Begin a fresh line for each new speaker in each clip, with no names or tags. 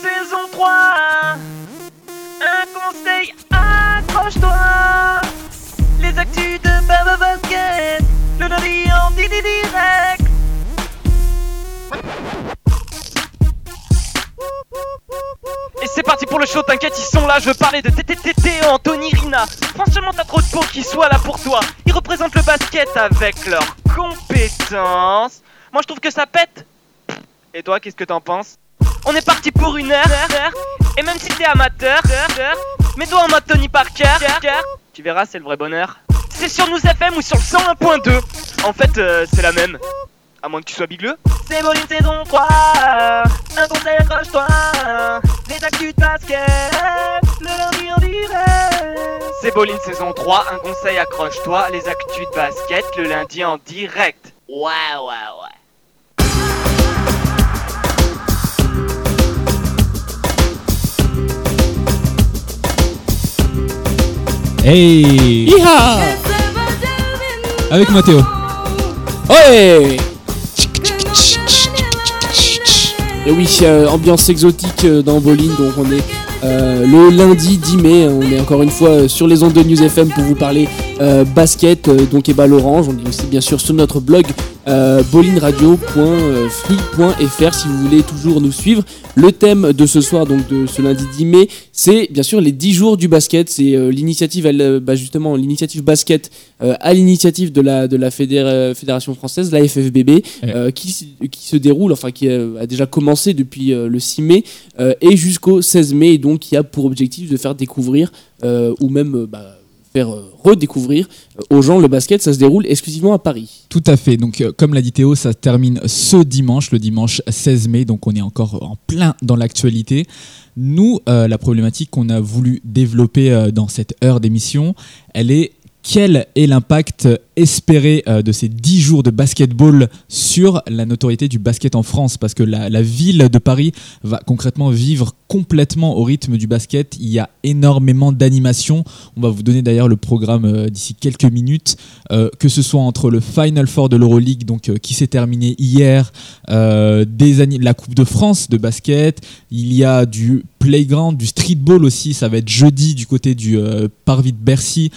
saison 3 Un conseil, accroche-toi Les actus de Baba Basket Le lundi en direct Et c'est parti pour le show, t'inquiète, ils sont là, je veux parler de TTTT Anthony Rina. Franchement, t'as trop de peau qui soient là pour toi. Ils représentent le basket avec leurs compétences. Moi, je trouve que ça pète. Et toi, qu'est-ce que t'en penses? On est parti pour une heure. Et même si t'es amateur, mets-toi en mode Tony Parker. Tu verras, c'est le vrai bonheur. C'est sur nous FM ou sur le 101.2. En fait, euh, c'est la même. À moins que tu sois bigleux. C'est Boline saison 3. Un conseil, accroche-toi. Les actus de basket. Le lundi en direct. C'est Boline saison 3. Un conseil, accroche-toi. Les actus de basket. Le lundi en direct. Ouais, ouais, ouais.
Hey.
Iha
Avec Mathéo.
Ouais Et oui, euh, ambiance exotique euh, dans Bolin, donc on est euh, le lundi 10 mai, on est encore une fois sur les ondes de News FM pour vous parler euh, basket, euh, donc et balle orange, on est aussi bien sûr sur notre blog euh, bolinradio.free.fr si vous voulez toujours nous suivre. Le thème de ce soir, donc de ce lundi 10 mai, c'est bien sûr les 10 jours du basket. C'est euh, l'initiative, bah, justement, l'initiative basket euh, à l'initiative de la, de la fédér- euh, fédération française, la FFBB, qui, se déroule, enfin qui a déjà commencé depuis le 6 mai et jusqu'au 16 mai, et donc qui a pour objectif de faire découvrir ou même bah, faire euh, redécouvrir euh, aux gens le basket. Ça se déroule exclusivement à Paris.
Tout à fait. Donc, euh, comme l'a dit Théo, ça termine ce dimanche, le dimanche 16 mai. Donc, on est encore en plein dans l'actualité. Nous, la problématique qu'on a voulu développer dans cette heure d'émission, elle est quel est l'impact espéré euh, de ces 10 jours de basketball sur la notoriété du basket en France? Parce que la, ville de Paris va concrètement vivre complètement au rythme du basket. Il y a énormément d'animations. On va vous donner d'ailleurs le programme euh, d'ici quelques minutes, euh, que ce soit entre le Final Four de l'Euroleague, donc qui s'est terminé hier, la Coupe de France de basket. Il y a du playground, du streetball aussi. Ça va être jeudi du côté du Parvis de Bercy,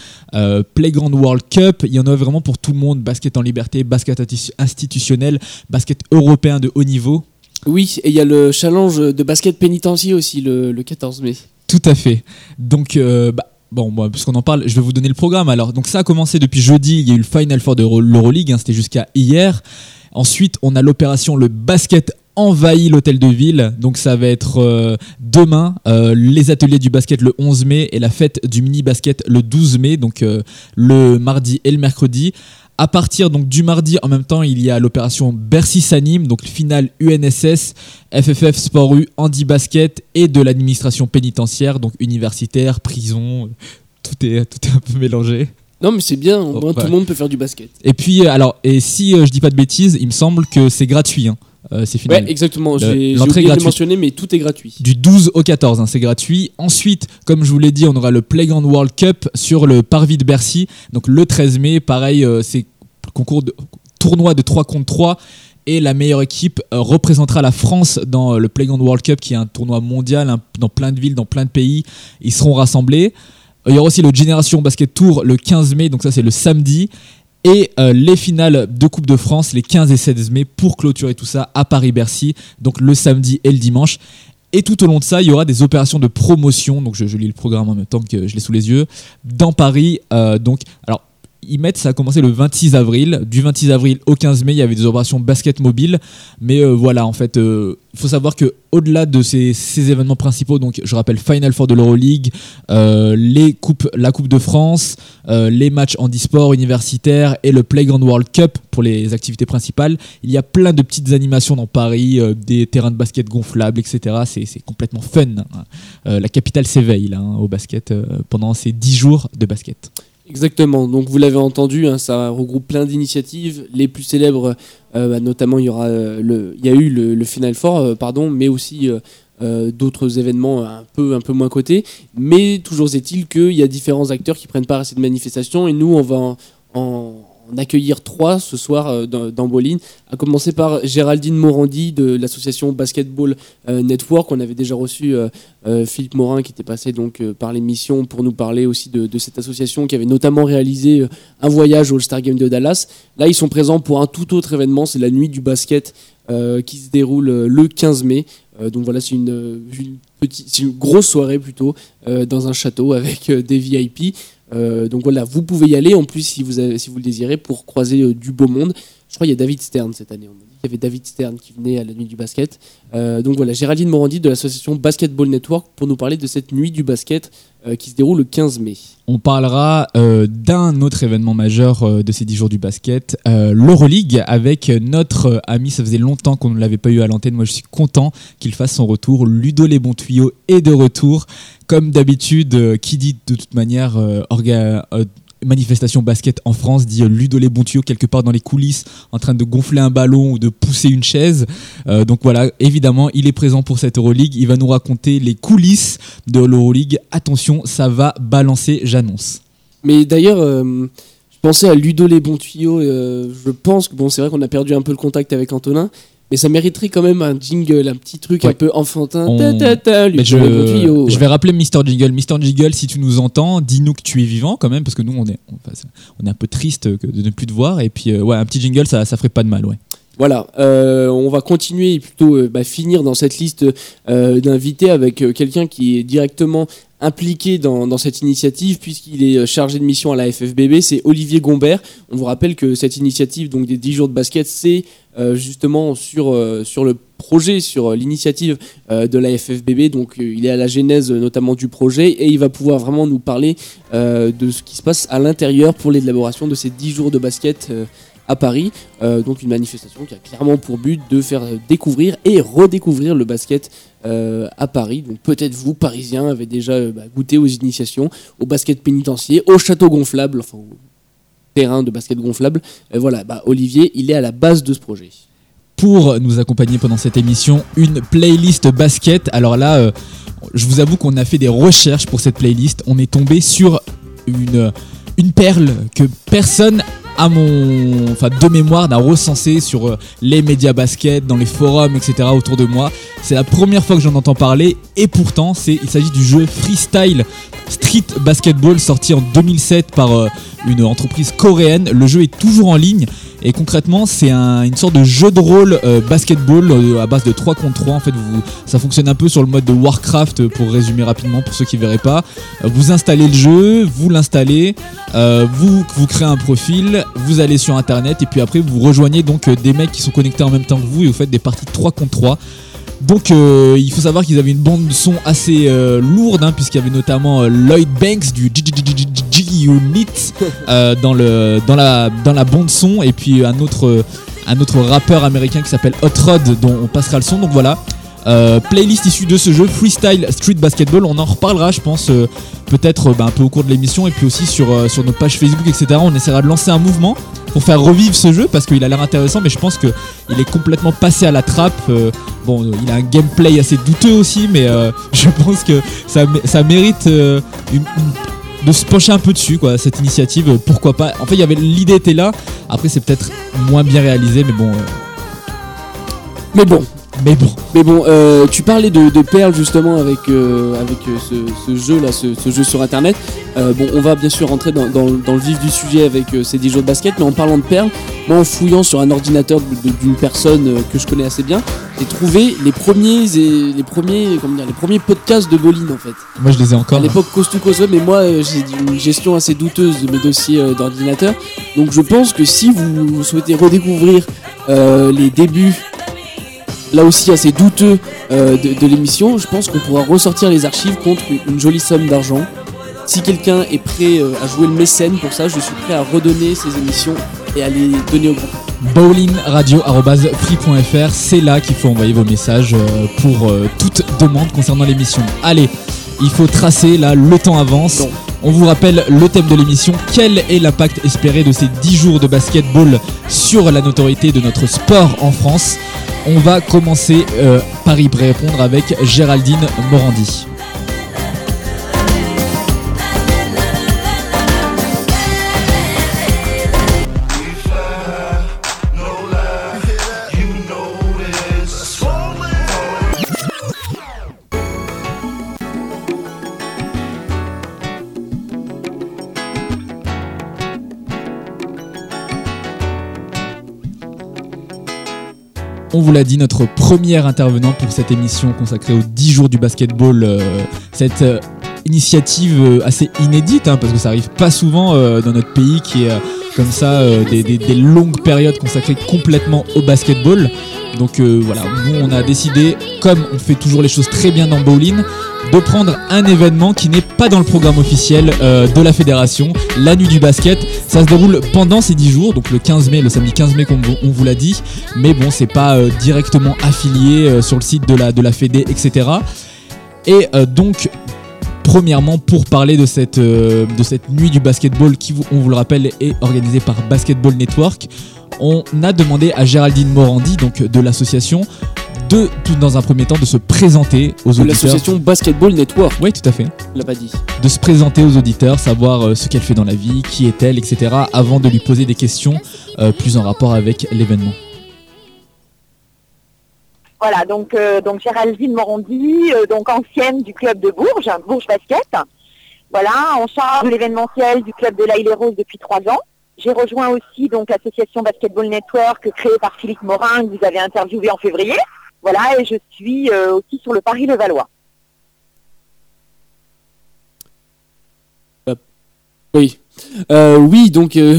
Playground World Cup. Il y en a vraiment pour tout le monde. Basket en liberté, basket institutionnel, basket européen de haut niveau.
Oui, et il y a le challenge de basket pénitentiaire aussi le, le 14 mai.
Tout à fait. Donc, euh, bah, bon, puisqu'on en parle, je vais vous donner le programme. Alors, donc ça a commencé depuis jeudi. Il y a eu le Final Four de l'Euroleague. hein, C'était jusqu'à hier. Ensuite, on a l'opération Le Basket envahit l'hôtel de ville. Donc, ça va être euh, demain, euh, les ateliers du basket le 11 mai et la fête du mini basket le 12 mai. Donc, euh, le mardi et le mercredi. À partir donc du mardi, en même temps, il y a l'opération Bercy s'anime, donc le final UNSS, FFF Sport U, Handi Basket et de l'administration pénitentiaire, donc universitaire, prison, tout est, tout est un peu mélangé.
Non, mais c'est bien, au
Oh,
moins
ouais.
tout le monde peut faire du basket.
Et puis, alors, et si je dis pas de bêtises, il me semble que c'est gratuit, hein, euh, ces finales.
Ouais, exactement. J'ai oublié de mentionner, mais tout est gratuit.
Du 12 au 14, hein, c'est gratuit. Ensuite, comme je vous l'ai dit, on aura le Playground World Cup sur le Parvis de Bercy. Donc le 13 mai, pareil, euh, c'est concours de tournoi de 3 contre 3 et la meilleure équipe euh, représentera la France dans le Playground World Cup qui est un tournoi mondial hein, dans plein de villes, dans plein de pays. Ils seront rassemblés. Il y aura aussi le Génération Basket Tour le 15 mai, donc ça c'est le samedi. Et euh, les finales de Coupe de France les 15 et 16 mai pour clôturer tout ça à Paris-Bercy, donc le samedi et le dimanche. Et tout au long de ça, il y aura des opérations de promotion. Donc, je, lis le programme en même temps que je l'ai sous les yeux. Dans Paris, euh, donc, alors, mettent, ça a commencé le 26 avril. Du 26 avril au 15 mai, il y avait des opérations basket mobile. Mais euh, voilà, en fait, euh, il faut savoir que au-delà de ces, événements principaux, donc je rappelle Final Four de l'Euroleague, euh, les coupes, la Coupe de France, euh, les matchs en e-sport universitaires et le Playground World Cup pour les activités principales, il y a plein de petites animations dans Paris, euh, des terrains de basket gonflables, etc. C'est complètement fun. hein. Euh, la capitale s'éveille hein, au basket euh, pendant ces 10 jours de basket.
Exactement. Donc vous l'avez entendu, hein, ça regroupe plein d'initiatives. Les plus célèbres, euh, bah, notamment, il y aura euh, le, il y a eu le, Final Four, euh, pardon, mais aussi d'autres événements un peu, un peu moins cotés. Mais toujours est-il qu'il y a différents acteurs qui prennent part à cette manifestation et nous, on va en- en accueillir trois ce soir euh, dans, à commencer par Géraldine Morandi de l'association Basketball euh, Network. On avait déjà reçu euh, Philippe Morin qui était passé donc par l'émission pour nous parler aussi de, cette association qui avait notamment réalisé un voyage au All-Star Game de Dallas. Là, ils sont présents pour un tout autre événement, c'est la nuit du basket qui se déroule le 15 mai. Donc voilà, c'est une, grosse soirée plutôt dans un château avec des VIP. Euh, donc voilà, vous pouvez y aller en plus si vous, si vous le désirez pour croiser euh, du beau monde. Je crois qu'il y a David Stern cette année. On y avait David Stern qui venait à la nuit du basket. Euh, donc voilà, Géraldine Morandi de l'association Basketball Network pour nous parler de cette nuit du basket euh, qui se déroule le 15 mai.
On parlera euh, d'un autre événement majeur de ces 10 jours du basket, l'Euroleague, avec notre ami, ça faisait longtemps qu'on ne l'avait pas eu à l'antenne, moi je suis content qu'il fasse son retour. Ludo Les Bons Tuyaux est de retour. Comme d'habitude, qui dit de toute manière orga- manifestation basket en France dit euh, Ludo Les quelque part dans les coulisses en train de gonfler un ballon ou de pousser une chaise. Euh, donc voilà, évidemment, il est présent pour cette Euroleague. Il va nous raconter les coulisses de l'Euroleague. Attention, ça va balancer, j'annonce.
Mais d'ailleurs, euh, je pensais à Ludo les je pense que bon, c'est vrai qu'on a perdu un peu le contact avec Antonin, mais ça mériterait quand même un jingle, un petit truc un peu enfantin.
On-
Ta, ta, ta, Ludo
Mais je, vais rappeler Mister Jingle. Mister Jingle, si tu nous entends, dis-nous que tu es vivant quand même, parce que nous, on est, on, est un peu triste que de ne plus te voir. Et puis, euh, ouais, un petit jingle, ça, ça ferait pas de mal, ouais.
Voilà, euh, on va continuer et plutôt euh, bah, finir dans cette liste euh, d'invités avec quelqu'un qui est directement impliqué dans, cette initiative puisqu'il est chargé de mission à la FFBB, c'est Olivier Gombert. On vous rappelle que cette initiative donc des 10 jours de basket, c'est justement sur, sur le projet, sur l'initiative de la FFBB. Donc il est à la genèse notamment du projet et il va pouvoir vraiment nous parler de ce qui se passe à l'intérieur pour l'élaboration de ces 10 jours de basket à Paris. Euh, donc une manifestation qui a clairement pour but de faire découvrir et redécouvrir le basket euh, à Paris. Donc peut-être vous, Parisiens, avez déjà euh, bah, goûté aux initiations, au basket pénitencier, au château gonflable, enfin au terrain de basket gonflable. Voilà, bah, Olivier, il est à la base de ce projet.
Pour nous accompagner pendant cette émission, une playlist basket. Alors là, je vous avoue qu'on a fait des recherches pour cette playlist. On est tombé sur une, une perle que personne à mon, enfin de mémoire n'a recensé sur euh, les médias basket, dans les forums, etc. autour de moi. C'est la première fois que j'en entends parler et pourtant c'est, il s'agit du jeu Freestyle Street Basketball sorti en 2007 par euh, une entreprise coréenne. Le jeu est toujours en ligne et concrètement c'est un- une sorte de jeu de rôle euh, basketball euh, à base de 3 contre 3. En fait ça fonctionne un peu sur le mode de Warcraft euh, pour résumer rapidement pour ceux qui verraient pas. Vous installez le jeu, vous l'installez, vous, vous créez un profil, vous allez sur internet et puis après vous rejoignez donc des mecs qui sont connectés en même temps que vous et vous faites des parties de 3 contre 3. Donc euh, il faut savoir qu'ils avaient une bande de son assez euh, lourde hein, puisqu'il y avait notamment euh, Lloyd Banks du G Unit dans le dans la dans la bande son et puis un autre un autre rappeur américain qui s'appelle Hot Rod dont on passera le son. Donc voilà. Euh, playlist issue de ce jeu Freestyle Street Basketball. On en reparlera, je pense, euh, peut-être euh, bah, un peu au cours de l'émission et puis aussi sur, sur notre page Facebook, etc. On essaiera de lancer un mouvement pour faire revivre ce jeu parce qu'il a l'air intéressant, mais je pense que il est complètement passé à la trappe. Bon, il a un gameplay assez douteux aussi, mais je pense que ça, ça mérite de se pencher un peu dessus, quoi, cette initiative. Pourquoi pas En fait, il y avait l'idée était là. Après, c'est peut-être moins bien réalisé, mais bon.
Mais bon,
mais bon.
Mais bon, euh, tu parlais de, de perles justement avec, euh, avec euh, ce, ce jeu là, ce, ce jeu sur internet. Euh, bon, on va bien sûr rentrer dans, dans- dans le vif du sujet avec ces 10 jours de basket, mais en parlant de perles, moi en fouillant sur un ordinateur d'une personne que je connais assez bien, j'ai trouvé les premiers, et, les, premiers, comment dire, les premiers podcasts de Bolin en fait.
Moi, je les ai
À
encore.
l'époque Cause to Cause mais moi j'ai une gestion assez douteuse de mes dossiers d'ordinateur. Donc je pense que si vous souhaitez redécouvrir les débuts, là aussi assez douteux euh, de, de l'émission, je pense qu'on pourra ressortir les archives contre une, une jolie somme d'argent. Si quelqu'un est prêt euh, à jouer le mécène pour ça, je suis prêt à redonner ces émissions et à les donner au groupe.
bowlingradio.free.fr, c'est là qu'il faut envoyer vos messages euh, pour toute demande concernant l'émission. Allez, il faut tracer, là, le temps avance. On vous rappelle le thème de l'émission, quel est l'impact espéré de ces 10 jours de basketball sur la notoriété de notre sport en France? On va commencer euh, par y répondre avec Géraldine Morandi. On vous l'a dit, notre premier intervenant pour cette émission consacrée aux 10 jours du basketball. euh, cette euh, initiative euh, assez inédite, hein, parce que ça arrive pas souvent dans notre pays qui est comme ça des, longues périodes consacrées complètement au basketball. Donc voilà, nous on a décidé, comme on fait toujours les choses très bien dans Bowling, de prendre un événement qui n'est pas dans le programme officiel euh, de la fédération, la nuit du basket. Ça se déroule pendant ces 10 jours, donc le 15 mai, le samedi 15 mai comme on vous l'a dit. Mais bon, c'est pas euh, directement affilié euh, sur le site de la, de Fédé, etc. Et donc, premièrement, pour parler de cette, de cette nuit du basketball qui, on vous le rappelle, est organisée par Basketball Network, on a demandé à Géraldine Morandi, donc de l'association, de, tout dans un premier temps, de se présenter aux auditeurs.
l'association Basketball Network,
Oui, tout à fait.
l'a pas dit.
De se présenter aux auditeurs, savoir euh, ce qu'elle fait dans la vie, qui est-elle, etc. avant de lui poser des questions euh, plus en rapport avec l'événement.
Voilà, donc, euh, donc Géraldine Morandi, euh, donc ancienne du club de Bourges, Bourges Basket. Voilà, en charge de l'événementiel du club de l'Aïle et Rose depuis trois ans. J'ai rejoint aussi donc l'association Basketball Network créée par Philippe Morin que vous avez interviewé en février. Voilà, et je suis euh, aussi sur le Paris Le Valois.
Oui. Euh, oui, donc, euh,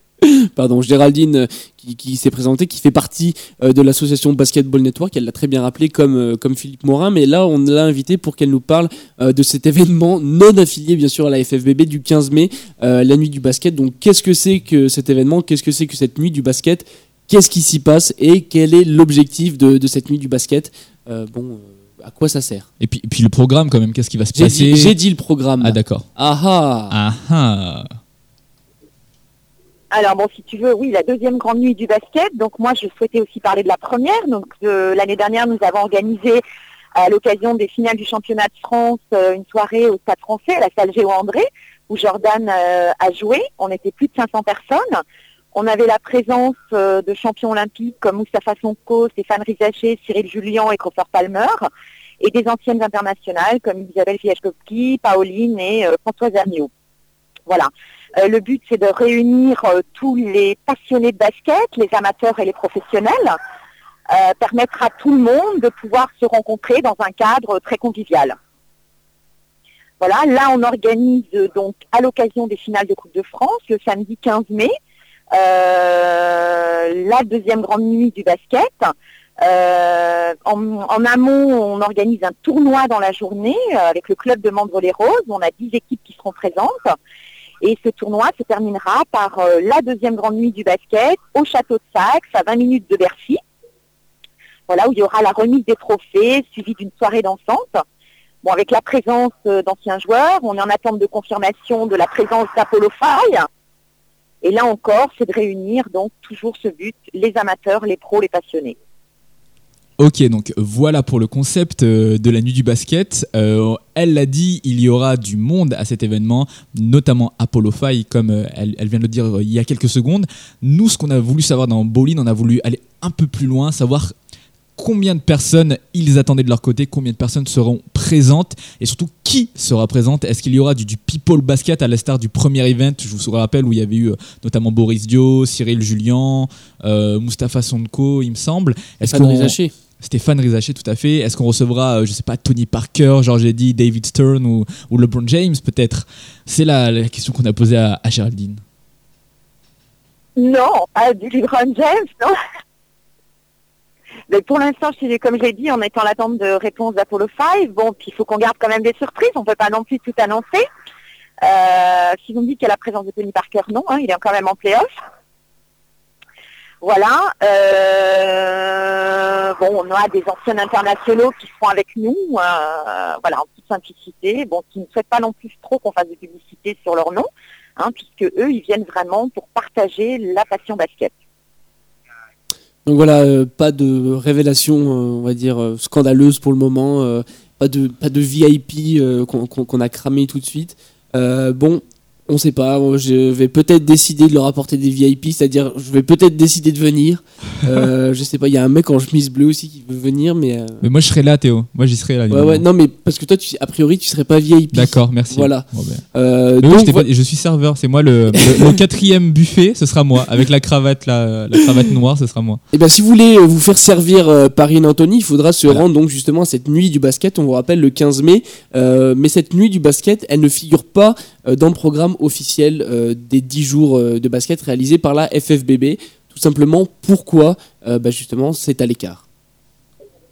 pardon, Géraldine qui, s'est présentée, qui fait partie de l'association Basketball Network, elle l'a très bien rappelé comme, comme Philippe Morin, mais là on l'a invitée pour qu'elle nous parle de cet événement non affilié bien sûr à la FFBB du 15 mai, la nuit du basket. Donc qu'est-ce que c'est que cet événement, qu'est-ce que c'est que cette nuit du basket, qu'est-ce qui s'y passe et quel est l'objectif de, de cette nuit du basket Euh, Bon, euh, à quoi ça sert?
Et puis, et puis le programme, quand même, qu'est-ce qui va se
J'ai
passer
dit, j'ai dit le programme.
Ah, d'accord.
Ah ah
Ah ah
Alors bon, si tu veux, oui, la deuxième grande nuit du basket. Donc moi, je souhaitais aussi parler de la première. Donc euh, l'année dernière, nous avons organisé à l'occasion des finales du championnat de France euh, une soirée au Stade Français, à la salle Géo André, où Jordan euh, a joué. On était plus de 500 personnes. On avait la présence euh, de champions olympiques comme Moustapha Sonko, Stéphane Rizaché, Cyril Julien et Christopher Palmer, et des anciennes internationales comme Isabelle Fiachkowski, Pauline et euh, Françoise Arnaud. Voilà. Euh, le but, c'est de réunir tous les passionnés de basket, les amateurs et les professionnels, permettre à tout le monde de pouvoir se rencontrer dans un cadre très convivial. Voilà, là, on organise donc à l'occasion des finales de Coupe de France, le samedi 15 mai, la deuxième grande nuit du basket. Euh, en, amont, on organise un tournoi dans la journée euh, avec le club de Mandre-les-Roses. On a 10 équipes qui seront présentes. Et ce tournoi se terminera par euh, la deuxième grande nuit du basket au château de Saxe, à 20 minutes de Bercy. Voilà, où il y aura la remise des trophées, suivie d'une soirée dansante. Bon, avec la présence euh, d'anciens joueurs, on est en attente de confirmation de la présence d'Apollo Faille. Et là encore, c'est de réunir donc toujours ce but, les amateurs, les pros, les passionnés.
Ok, donc voilà pour le concept euh, de la nuit du basket. Euh, elle l'a dit, il y aura du monde à cet événement, notamment Apollo Faille, comme euh, elle, elle vient de le dire il y a quelques secondes. Nous, ce qu'on a voulu savoir dans Bowling, on a voulu aller un peu plus loin, savoir combien de personnes ils attendaient de leur côté, combien de personnes seront présentes et surtout qui sera présente? Est-ce qu'il y aura du, du people basket à l'instar du premier event? Je vous rappelle où il y avait eu euh, notamment Boris Dio, Cyril Julien, euh, Mustapha Sonko, il me semble. Est-ce
Rizaché.
Stéphane Rizaché, tout à fait. Est-ce qu'on recevra, euh, je sais pas, Tony Parker, George Eddy, David Stern ou, ou LeBron James peut-être? C'est la, la question qu'on a posée à, à Géraldine.
Non, pas du LeBron James, non. Mais pour l'instant, comme je l'ai dit, on est en attente de réponse d'Apollo 5. Bon, puis il faut qu'on garde quand même des surprises. On ne peut pas non plus tout annoncer. Euh, si vous me dites qu'il y a la présence de Tony Parker, non, hein, il est quand même en playoff. Voilà. Euh, bon, on a des anciens internationaux qui seront avec nous, euh, voilà, en toute simplicité. Bon, qui ne souhaitent pas non plus trop qu'on fasse de publicité sur leur nom, hein, puisque eux, ils viennent vraiment pour partager la passion basket.
Donc voilà, euh, pas de révélation, euh, on va dire, euh, scandaleuse pour le moment, pas, de, pas de VIP qu'on a cramé tout de suite. Bon, On sait pas, je vais peut-être décider de leur apporter des VIP, c'est-à-dire je vais peut-être décider de venir. Euh, je sais pas, il y a un mec en chemise bleue aussi qui veut venir, mais. euh,
Mais moi, je serai là, Théo. Moi, j'y serai là.
Ouais, ouais, non, mais parce que toi, tu, a priori, tu serais pas VIP.
D'accord, merci.
Voilà.
Bon, ben.
Euh,
Mais oui,
donc,
je, t'ai suis serveur, c'est moi le, le, le quatrième buffet, ce sera moi, avec la cravate, la, la cravate noire, ce sera moi.
Eh ben, si vous voulez euh, vous faire servir euh, par Ian Anthony, il faudra se
Voilà.
rendre donc justement à cette nuit du basket. On vous rappelle le 15 mai. Euh, mais cette nuit du basket, elle ne figure pas euh, dans le programme officiel euh, des 10 jours euh, de basket réalisés par la FFBB. Tout simplement, pourquoi Euh, bah, Justement, c'est à l'écart?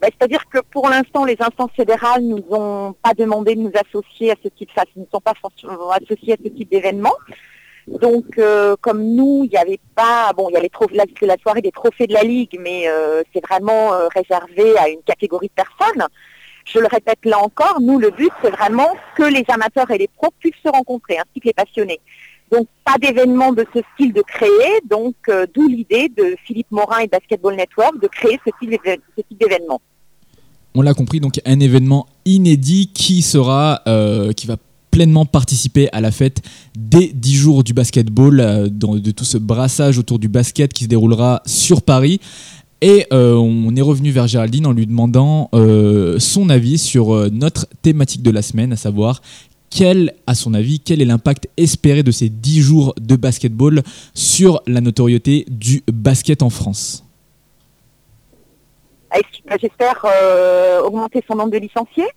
Bah, C'est-à-dire que pour l'instant, les instances fédérales nous ont pas demandé de nous associer à ce type, ne d'événement. Donc, euh, comme nous, il n'y avait pas, bon, il y a les trophées, la, soirée des trophées de la Ligue, mais c'est vraiment réservé à une catégorie de personnes. Je le répète là encore, nous, le but, c'est vraiment que les amateurs et les pros puissent se rencontrer, ainsi que les passionnés. Donc, pas d'événement de ce style de créer, donc euh, d'où l'idée de Philippe Morin et Basketball Network de créer ce type d'événement.
On l'a compris, donc un événement inédit qui sera, euh, qui va pleinement participer à la fête des 10 jours du basketball, euh, de tout ce brassage autour du basket qui se déroulera sur Paris. Et euh, on est revenu vers Géraldine en lui demandant euh, son avis sur euh, notre thématique de la semaine, à savoir quel, à son avis, quel est l'impact espéré de ces 10 jours de basketball sur la notoriété du basket en France.
Bah, J'espère augmenter son nombre de licenciés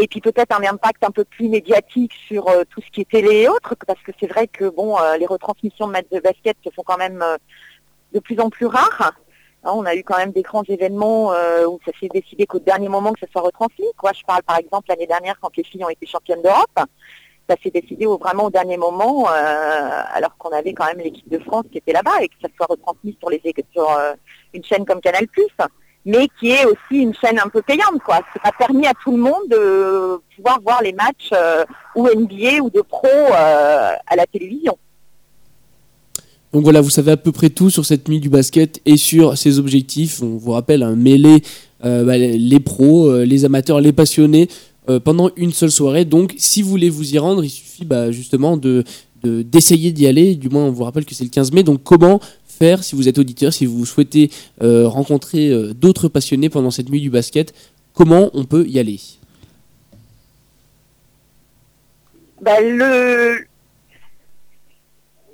et puis peut-être un impact un peu plus médiatique sur tout ce qui est télé et autres, parce que c'est vrai que bon, les retransmissions de matchs de basket se font quand même de plus en plus rares. Hein, on a eu quand même des grands événements euh, où ça s'est décidé qu'au dernier moment que ça soit retransmis. Quoi. Je parle par exemple l'année dernière quand les filles ont été championnes d'Europe. Ça s'est décidé vraiment au dernier moment, euh, alors qu'on avait quand même l'équipe de France qui était là-bas et que ça soit retransmis sur, euh, une chaîne comme Canal+, mais qui est aussi une chaîne un peu payante. quoi. C'est pas permis à tout le monde de pouvoir voir les matchs ou NBA ou de pro à la télévision.
Donc voilà, vous savez à peu près tout sur cette nuit du basket et sur ses objectifs. On vous rappelle un mêlé euh, bah, les pros, euh, les amateurs, les passionnés euh, pendant une seule soirée. Donc si vous voulez vous y rendre, il suffit bah, justement de de- d'essayer d'y aller. Du moins, on vous rappelle que c'est le 15 mai. Donc comment faire si vous êtes auditeur, si vous souhaitez euh, rencontrer euh, d'autres passionnés pendant cette nuit du basket? Comment on peut y aller?
Ben, le...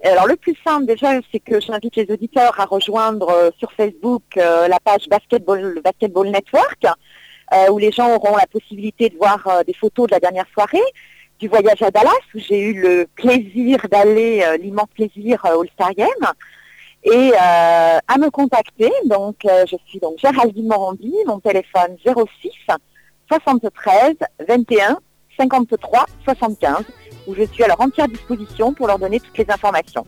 Alors le plus simple déjà, c'est que j'invite les auditeurs à rejoindre euh, sur Facebook euh, la page Basketball, Network, euh, où les gens auront la possibilité de voir des photos de la dernière soirée, du voyage à Dallas, où j'ai eu le plaisir d'aller, l'immense plaisir All-Star Game, et à me contacter. Donc je suis donc Géraldine Morandi, mon téléphone 06 73 21 53 75 où je suis à leur entière disposition pour leur donner toutes les informations.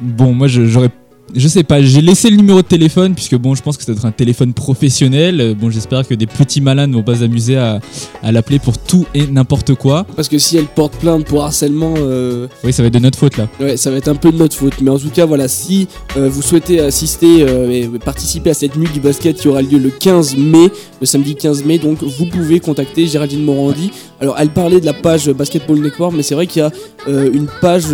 Bon, moi, j'aurais. Je sais pas, j'ai laissé le numéro de téléphone puisque bon, je pense que ça doit être un téléphone professionnel. Euh, Bon, j'espère que des petits malins ne vont pas s'amuser à, à l'appeler pour tout et n'importe quoi.
Parce que si elle porte plainte pour harcèlement, euh,
Oui, ça va être de notre faute là.
Ouais, ça va être un peu de notre faute. Mais en tout cas, voilà, si euh, vous souhaitez assister euh, et participer à cette nuit du basket qui aura lieu le 15 mai, le samedi 15 mai, donc vous pouvez contacter Géraldine Morandi. Alors, elle parlait de la page Basketball Network, mais c'est vrai qu'il y a une page,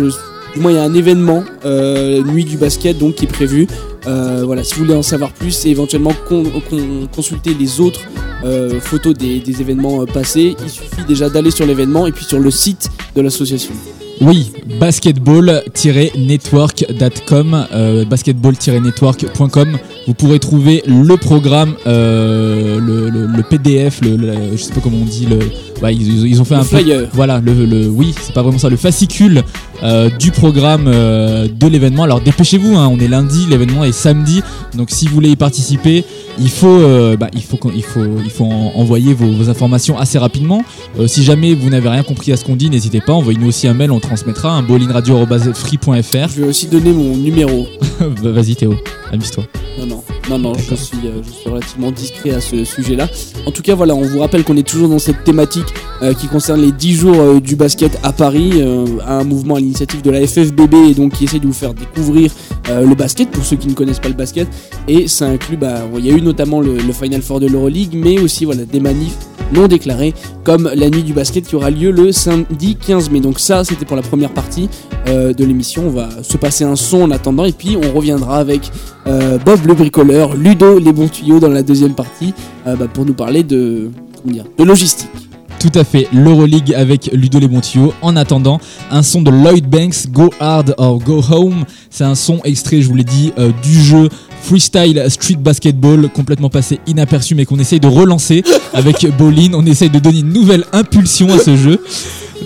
il y a un événement, euh, nuit du basket, donc qui est prévu. Euh, voilà, si vous voulez en savoir plus et éventuellement con- con- consulter les autres euh, photos des, événements passés, il suffit déjà d'aller sur l'événement et puis sur le site de l'association.
Oui, basketball-network.com, basketball-network.com. Vous pourrez trouver le programme, le PDF, le, le- je sais pas comment on dit, le, ouais, ils, ils ont fait
Le
un peu-
flyer.
voilà, le, le- oui, c'est pas vraiment ça, le fascicule euh, du programme euh, de l'événement. Alors dépêchez-vous, hein, on est lundi, l'événement est samedi, donc si vous voulez y participer, il faut, euh, bah, il faut, il faut, il faut en- envoyer vos, vos informations assez rapidement. Si jamais vous n'avez rien compris à ce qu'on dit, n'hésitez pas, envoyez-nous aussi un mail, on transmettra un bowlingradio.free.fr.
Je vais aussi donner mon numéro.
Bah, Vas-y Théo, amuse-toi.
Non, non, non, non, je suis, euh, je suis relativement discret à ce sujet-là. En tout cas, voilà, on vous rappelle qu'on est toujours dans cette thématique euh, qui concerne les 10 jours euh, du basket à Paris, un mouvement à l'initiative de la FFBB et donc qui essaie de vous faire découvrir le basket, pour ceux qui ne connaissent pas le basket. Et ça inclut, bah, il y a eu notamment le, le Final Four de l'Euroleague, mais aussi voilà, des manifs non déclarés, comme la nuit du basket qui aura lieu le samedi 15 mai. Donc ça, c'était pour la première partie de l'émission. On va se passer un son en attendant, et puis on reviendra avec euh, Bob le bricoleur, Ludo les bons tuyaux dans la deuxième partie, euh, bah, pour nous parler de, comment dire, de logistique.
Tout à fait, l'Euroleague avec Ludo Les Bontillot. En attendant, un son de Lloyd Banks, Go Hard or Go Home. C'est un son extrait, je vous l'ai dit, euh, du jeu Freestyle Street Basketball, complètement passé inaperçu, mais qu'on essaye de relancer avec Bolin. On essaye de donner une nouvelle impulsion à ce jeu.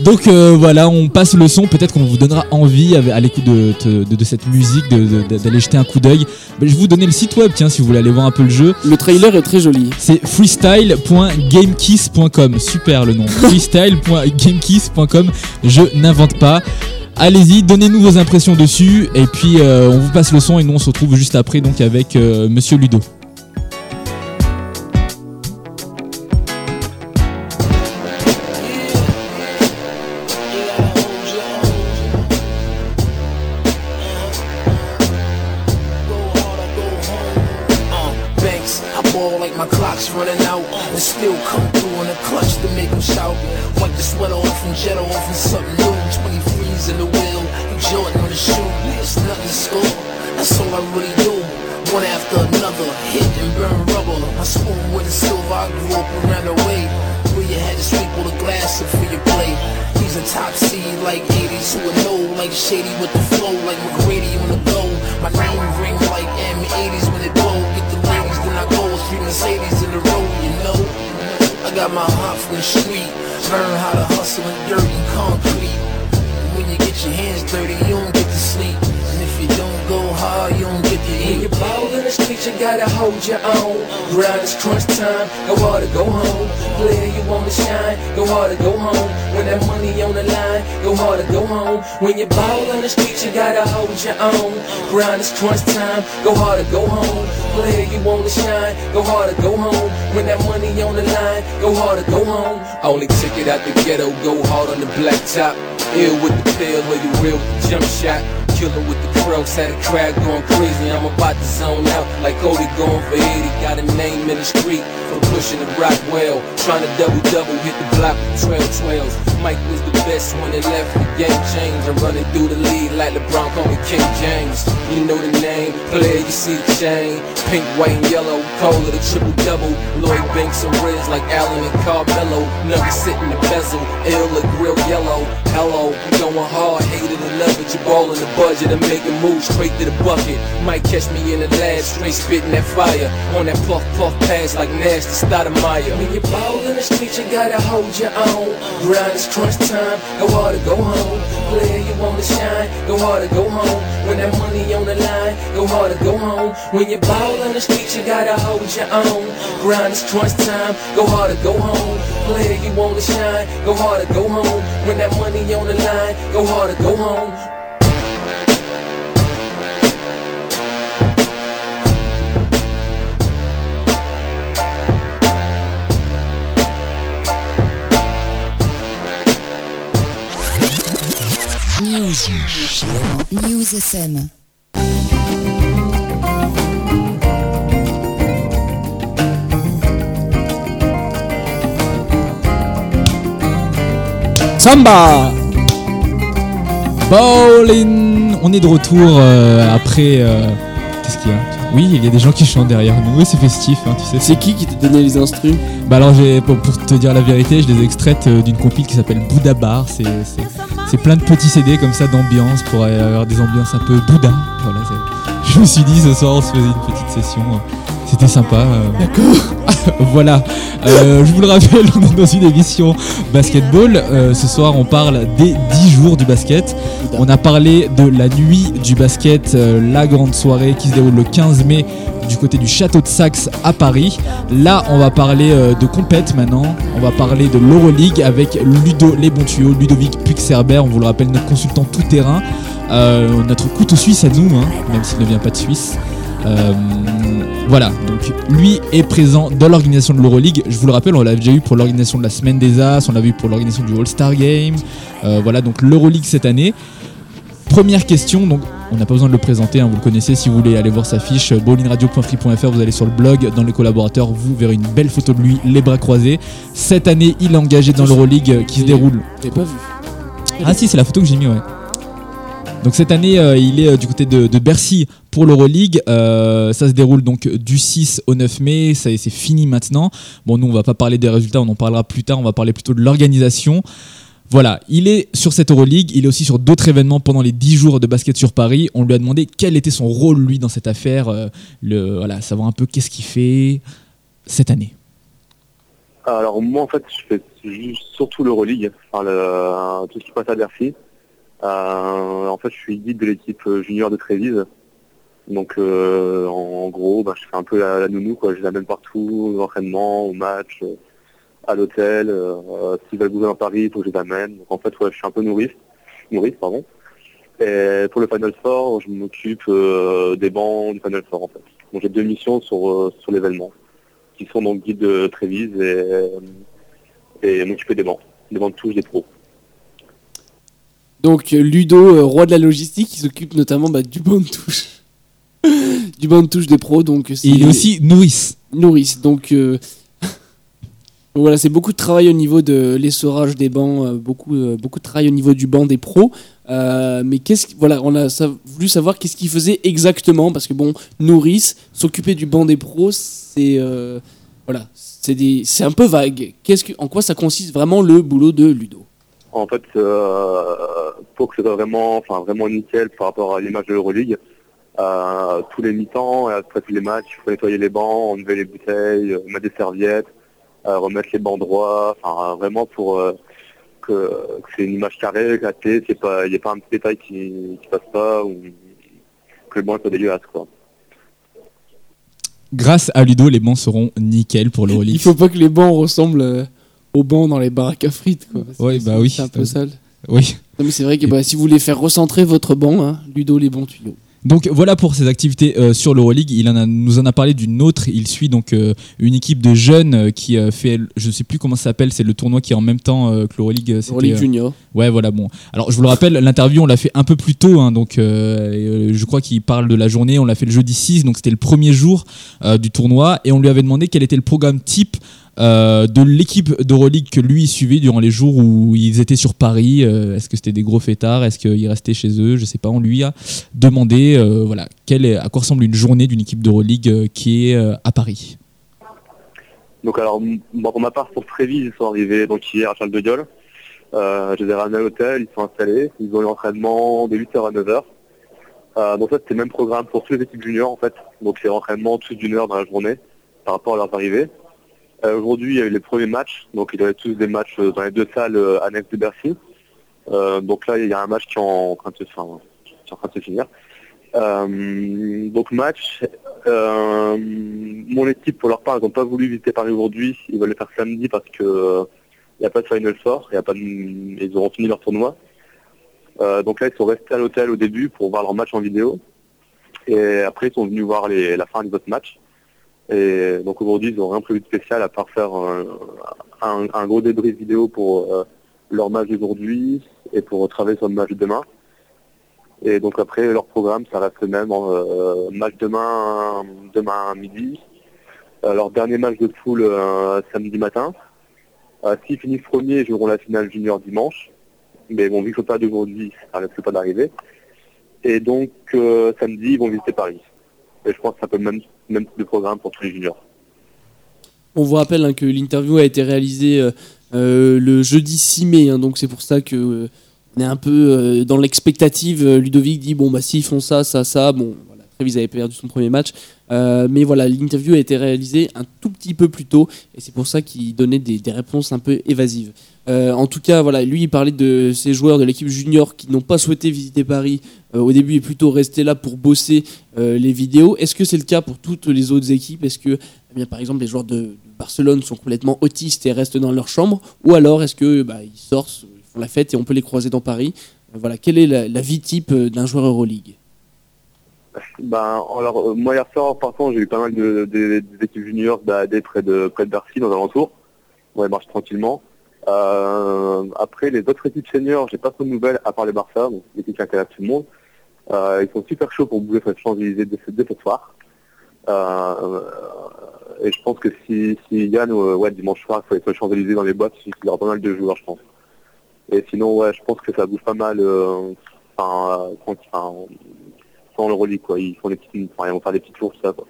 Donc euh, voilà, on passe le son. Peut-être qu'on vous donnera envie à l'écoute de, de- de cette musique d'aller jeter un coup d'œil. Mais je vais vous donner le site web, tiens, si vous voulez aller voir un peu le jeu.
Le trailer est très joli.
C'est freestyle.gamekiss.com. Super le nom. freestyle.gamekiss.com. Je n'invente pas. Allez-y, donnez-nous vos impressions dessus. Et puis euh, on vous passe le son et nous on se retrouve juste après donc avec euh, Monsieur Ludo.
Black top. Ill with the pill, or you real with the jump shot. Killer with had a crowd going crazy. I'm about to zone out like Cody going for 80. Got a name in the street for pushing the rock well. Trying to double double, hit the block with 12 12s. Mike was the best when it left the game changed. I'm running through the lead like LeBron me King James. You know the name, player, you see the chain. Pink, white, and yellow, call it a triple double. Lloyd Banks and Riz like Allen and Carmelo. Nuggets sit in the bezel, ill look real yellow. Hello, going hard, hate it or love it. You ball in the budget and making a straight to the bucket. Might catch me in the lab, straight spitting that fire. On that puff puff pass like nasty Stoudemire. When you ball in the street, you gotta hold your own. Grind is crunch time, go hard or go home. Player, you wanna shine, go hard or go home. When that money on the line, go hard or go home. When you ball in the street, you gotta hold your own. Grind is crunch time, go hard or go home. Player, you wanna shine, go hard or go home. When that money on the line, go hard or go home.
News. News FM.
Samba
Bowling On est de retour euh, après. euh, Qu'est-ce qu'il y a? Oui, il y a des gens qui chantent derrière nous. Oui, c'est festif, hein, tu sais.
C'est qui qui t'a donné les instrus?
Bah alors, j'ai- pour, pour te dire la vérité, je les ai extraites euh, d'une compile qui s'appelle Bouddha Bar. C'est- C'est plein de petits CD comme ça d'ambiance pour euh, avoir des ambiances un peu Bouddha. Voilà, je me suis dit ce soir, on se faisait une petite session. Euh, C'était sympa. D'accord. voilà. Euh, je vous le rappelle, on est dans une émission basketball. Euh, ce soir, on parle des 10 jours du basket. On a parlé de la nuit du basket, euh, la grande soirée qui se déroule le 15 mai du côté du château de Saxe à Paris. Là, on va parler euh, de compète maintenant. On va parler de l'Euroleague avec Ludo Les Bons Tuyaux, Ludovic Puxerber, on vous le rappelle, notre consultant tout terrain. Euh, notre couteau suisse à nous, hein, même s'il ne vient pas de Suisse. Euh, voilà, donc lui est présent dans l'organisation de l'Euroleague. Je vous le rappelle, on l'avait déjà eu pour l'organisation de la Semaine des As, on l'avait eu pour l'organisation du All-Star Game. Euh, voilà, donc l'Euroleague cette année. première question, donc on n'a pas besoin de le présenter, hein, vous le connaissez si vous voulez aller voir sa fiche, bowlingradio.free.fr, vous allez sur le blog, dans les collaborateurs, vous verrez une belle photo de lui, les bras croisés. Cette année, il est engagé dans l'Euroleague euh, qui se déroule.
J'ai pas vu.
Ah si, c'est la photo que j'ai mis, ouais. Donc cette année, euh, il est euh, du côté de, Bercy pour l'Euroleague. Euh, ça se déroule donc du 6 au 9 mai. Ça c'est fini maintenant. Bon, nous on va pas parler des résultats, on en parlera plus tard. On va parler plutôt de l'organisation. Voilà, il est sur cette Euroleague, il est aussi sur d'autres événements pendant les 10 jours de basket sur Paris. On lui a demandé quel était son rôle lui dans cette affaire, voilà, savoir un peu qu'est-ce qu'il fait cette année.
Alors moi en fait je fais surtout l'Euroleague, enfin, le, tout ce qui passe à Bercy. Euh, en fait je suis guide de l'équipe euh, junior de Trévise. Donc euh, en gros bah, je fais un peu la, nounou quoi, je les amène partout, aux entraînements, aux matchs, à l'hôtel. euh, S'ils veulent bouger dans Paris, il faut que je les amène. Donc en fait ouais, je suis un peu nourrice, nourrice pardon. Et pour le Final Four, je m'occupe des bancs du Final Four en fait. Donc j'ai deux missions sur, sur l'événement qui sont donc guide de Trévise et, et m'occuper des bancs, des bancs de touche des pros.
Donc euh, Ludo, euh, roi de la logistique, qui s'occupe notamment bah, du banc de touche. du banc de touche des pros. Donc
Et il est aussi nourrice.
nourrice. Donc euh, donc voilà, c'est beaucoup de travail au niveau de l'essorage des bancs, euh, beaucoup, euh, beaucoup de travail au niveau du banc des pros. Euh, mais qu'est-ce que- voilà, on a sa- voulu savoir qu'est-ce qu'il faisait exactement parce que bon, nourrice, s'occuper du banc des pros, c'est euh, voilà, c'est des, c'est un peu vague. Qu'est-ce que, en quoi ça consiste vraiment le boulot de Ludo?
En fait, euh, pour que ce soit vraiment, enfin vraiment nickel par rapport à l'image de l'Euroleague, euh, tous les mi-temps, et après tous les matchs, il faut nettoyer les bancs, enlever les bouteilles, euh, mettre des serviettes, euh, remettre les bancs droits, enfin vraiment pour euh, que, que c'est une image carrée, éclatée, c'est pas, il n'y a pas un petit détail qui, qui passe pas ou que le banc soit dégueulasse quoi.
Grâce à Ludo, les bancs seront nickel pour l'Euroleague.
Il faut pas que les bancs ressemblent aux bancs dans les baraques à frites. Quoi,
Ouais, bah oui.
C'est un peu sale.
Oui.
Non, mais c'est vrai que bah, si vous voulez faire recentrer votre banc, hein, Ludo les bons tuyaux.
Donc voilà pour ses activités euh, sur l'Euroleague. Il en a, nous en a parlé d'une autre. Il suit donc euh, une équipe de jeunes euh, qui fait, je sais plus comment ça s'appelle, c'est le tournoi qui est en même temps que l'Euroleague.
Euroleague Junior.
Ouais, voilà, bon. Alors, je vous le rappelle, l'interview, on l'a fait un peu plus tôt, hein, donc je crois qu'il parle de la journée. On l'a fait le jeudi 6, donc c'était le premier jour du tournoi, et on lui avait demandé quel était le programme type euh, de l'équipe d'Euroleague que lui suivait durant les jours où ils étaient sur Paris. Euh, est-ce que c'était des gros fêtards? Est-ce qu'ils restaient chez eux? Je sais pas. On lui a demandé, euh, voilà, à quoi ressemble une journée d'une équipe d'Euroleague qui est à Paris.
Donc alors, m- bon, pour ma part, pour Trévis, ils sont arrivés donc hier à Charles de Gaulle. Je les ai ramenés à l'hôtel, ils sont installés, ils ont eu l'entraînement de 8h à 9h. Euh, donc ça, c'était le même programme pour toutes les équipes juniors en fait. Donc c'est l'entraînement tous d'une heure dans la journée par rapport à leurs arrivées. Euh, Aujourd'hui, il y a eu les premiers matchs, donc ils avaient tous des matchs euh, dans les deux salles euh, annexes de Bercy. Euh, donc là, il y a un match qui est en train de se, de finir. Euh, donc match, euh, mon équipe, pour leur part, ils n'ont pas voulu visiter Paris aujourd'hui. Ils veulent le faire samedi parce que euh, il n'y a pas de Final Four, il y a pas ils auront fini leur tournoi. Euh, donc là, ils sont restés à l'hôtel au début pour voir leur match en vidéo. Et après, ils sont venus voir la fin de votre match. Et donc aujourd'hui, ils n'ont rien prévu de spécial à part faire un, gros débrief vidéo pour euh, leur match d'aujourd'hui et pour travailler sur le match de demain. Et donc après, leur programme, ça reste le même. euh, match demain, demain midi. Euh, leur dernier match de poule samedi matin. S'ils finissent premiers, ils joueront la finale junior dimanche. Mais bon, vu que je pas d'aujourd'hui, ça risque pas d'arriver. Et donc, samedi, ils vont visiter Paris. Et je pense que c'est un peu le même, même type de programme pour tous les juniors.
On vous rappelle hein, que l'interview a été réalisée euh, euh, le jeudi 6 mai, hein, donc c'est pour ça que euh, on est un peu dans l'expectative. Ludovic dit bon bah s'ils font ça, ça, ça, bon voilà, Trévis avait perdu son premier match, Euh, mais voilà l'interview a été réalisée un tout petit peu plus tôt et c'est pour ça qu'il donnait des, réponses un peu évasives. Euh, en tout cas voilà, lui il parlait de ces joueurs de l'équipe junior qui n'ont pas souhaité visiter Paris euh, au début et plutôt rester là pour bosser les vidéos. Est-ce que c'est le cas pour toutes les autres équipes? Est-ce que eh par exemple, les joueurs de, Barcelone sont complètement autistes et restent dans leur chambre, ou alors est-ce que bah, ils sortent, ils font la fête et on peut les croiser dans Paris? Voilà, quelle est la, la vie type d'un joueur Euroleague?
Ben, alors, euh, moi, hier soir, par contre, j'ai eu pas mal de, de- des équipes juniors d'AD près de, près de Bercy, dans les alentours. On les marche tranquillement. Euh, après, les autres équipes seniors, j'ai pas trop de nouvelles, à part les Barça, donc l'équipe qui intéresse tout le monde. Euh, ils sont super chauds pour bouger les Champs-Élysées dès, ce- soir. Euh, et je pense que si, si Yann, euh, ouais, dimanche soir, il faut être sur dans les boîtes, il y aura pas mal de joueurs, je pense. Et sinon, ouais, je pense que ça bouge pas mal, euh, enfin, le relique, quoi. Ils font des petites, enfin, ils vont des petits tours, tout ça, quoi.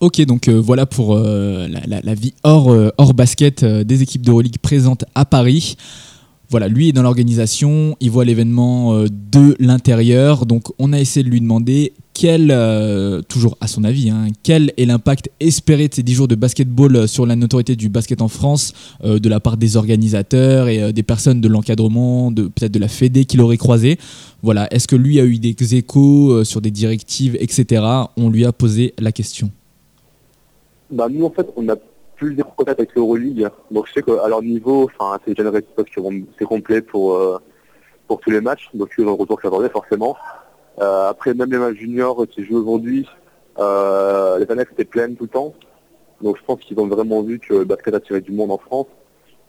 Ok, donc euh, voilà pour euh, la, vie hors, euh, hors basket des équipes d'Euroleague présentes à Paris. Voilà, lui est dans l'organisation, il voit l'événement de l'intérieur, donc on a essayé de lui demander quel, euh, toujours à son avis, hein, quel est l'impact espéré de ces 10 jours de basketball euh, sur la notoriété du basket en France euh, de la part des organisateurs et des personnes de l'encadrement, de peut-être de la Fédé qu'il aurait croisé? Voilà, est-ce que lui a eu des échos sur des directives, etc. On lui a posé la question.
Bah, nous, en fait, on a plus des contacts avec l'Euroleague. Donc, je sais qu'à leur niveau, c'est généré c'est complet pour, pour tous les matchs. Donc, ils ont le retour que forcément. Euh, après, même les matchs juniors qui jouent aujourd'hui, euh, les annexes étaient pleines tout le temps. Donc, je pense qu'ils ont vraiment vu que le basket attirait du monde en France.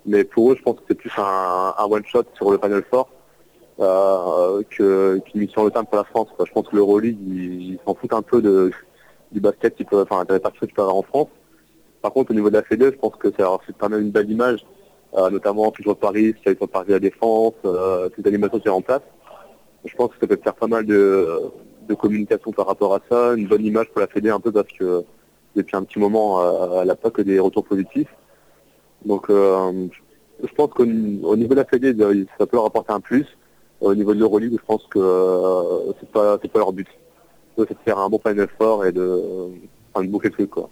Mais pour eux, je pense que c'est plus un, one-shot sur le panel fort euh, qu'une mission de terme pour la France. Je pense que l'Euroleague, ils s'en foutent un peu du basket qui peut, enfin, des répartitions qu'il peut avoir en France. Par contre, au niveau de la Fédé, je pense que ça quand même une belle image, euh, notamment toujours Paris, qui a sur Paris à la défense, euh, toutes les animations qui sont en place. Je pense que ça peut faire pas mal de, communication par rapport à ça, une bonne image pour la Fédé un peu parce que depuis un petit moment, euh, elle n'a pas que des retours positifs. Donc, euh, je pense qu'au au niveau de la Fédé, euh, ça peut leur apporter un plus. Au niveau de l'Euroleague, je pense que euh, c'est pas c'est pas leur but. C'est de faire un bon panel fort et de, enfin, de boucler le truc quoi.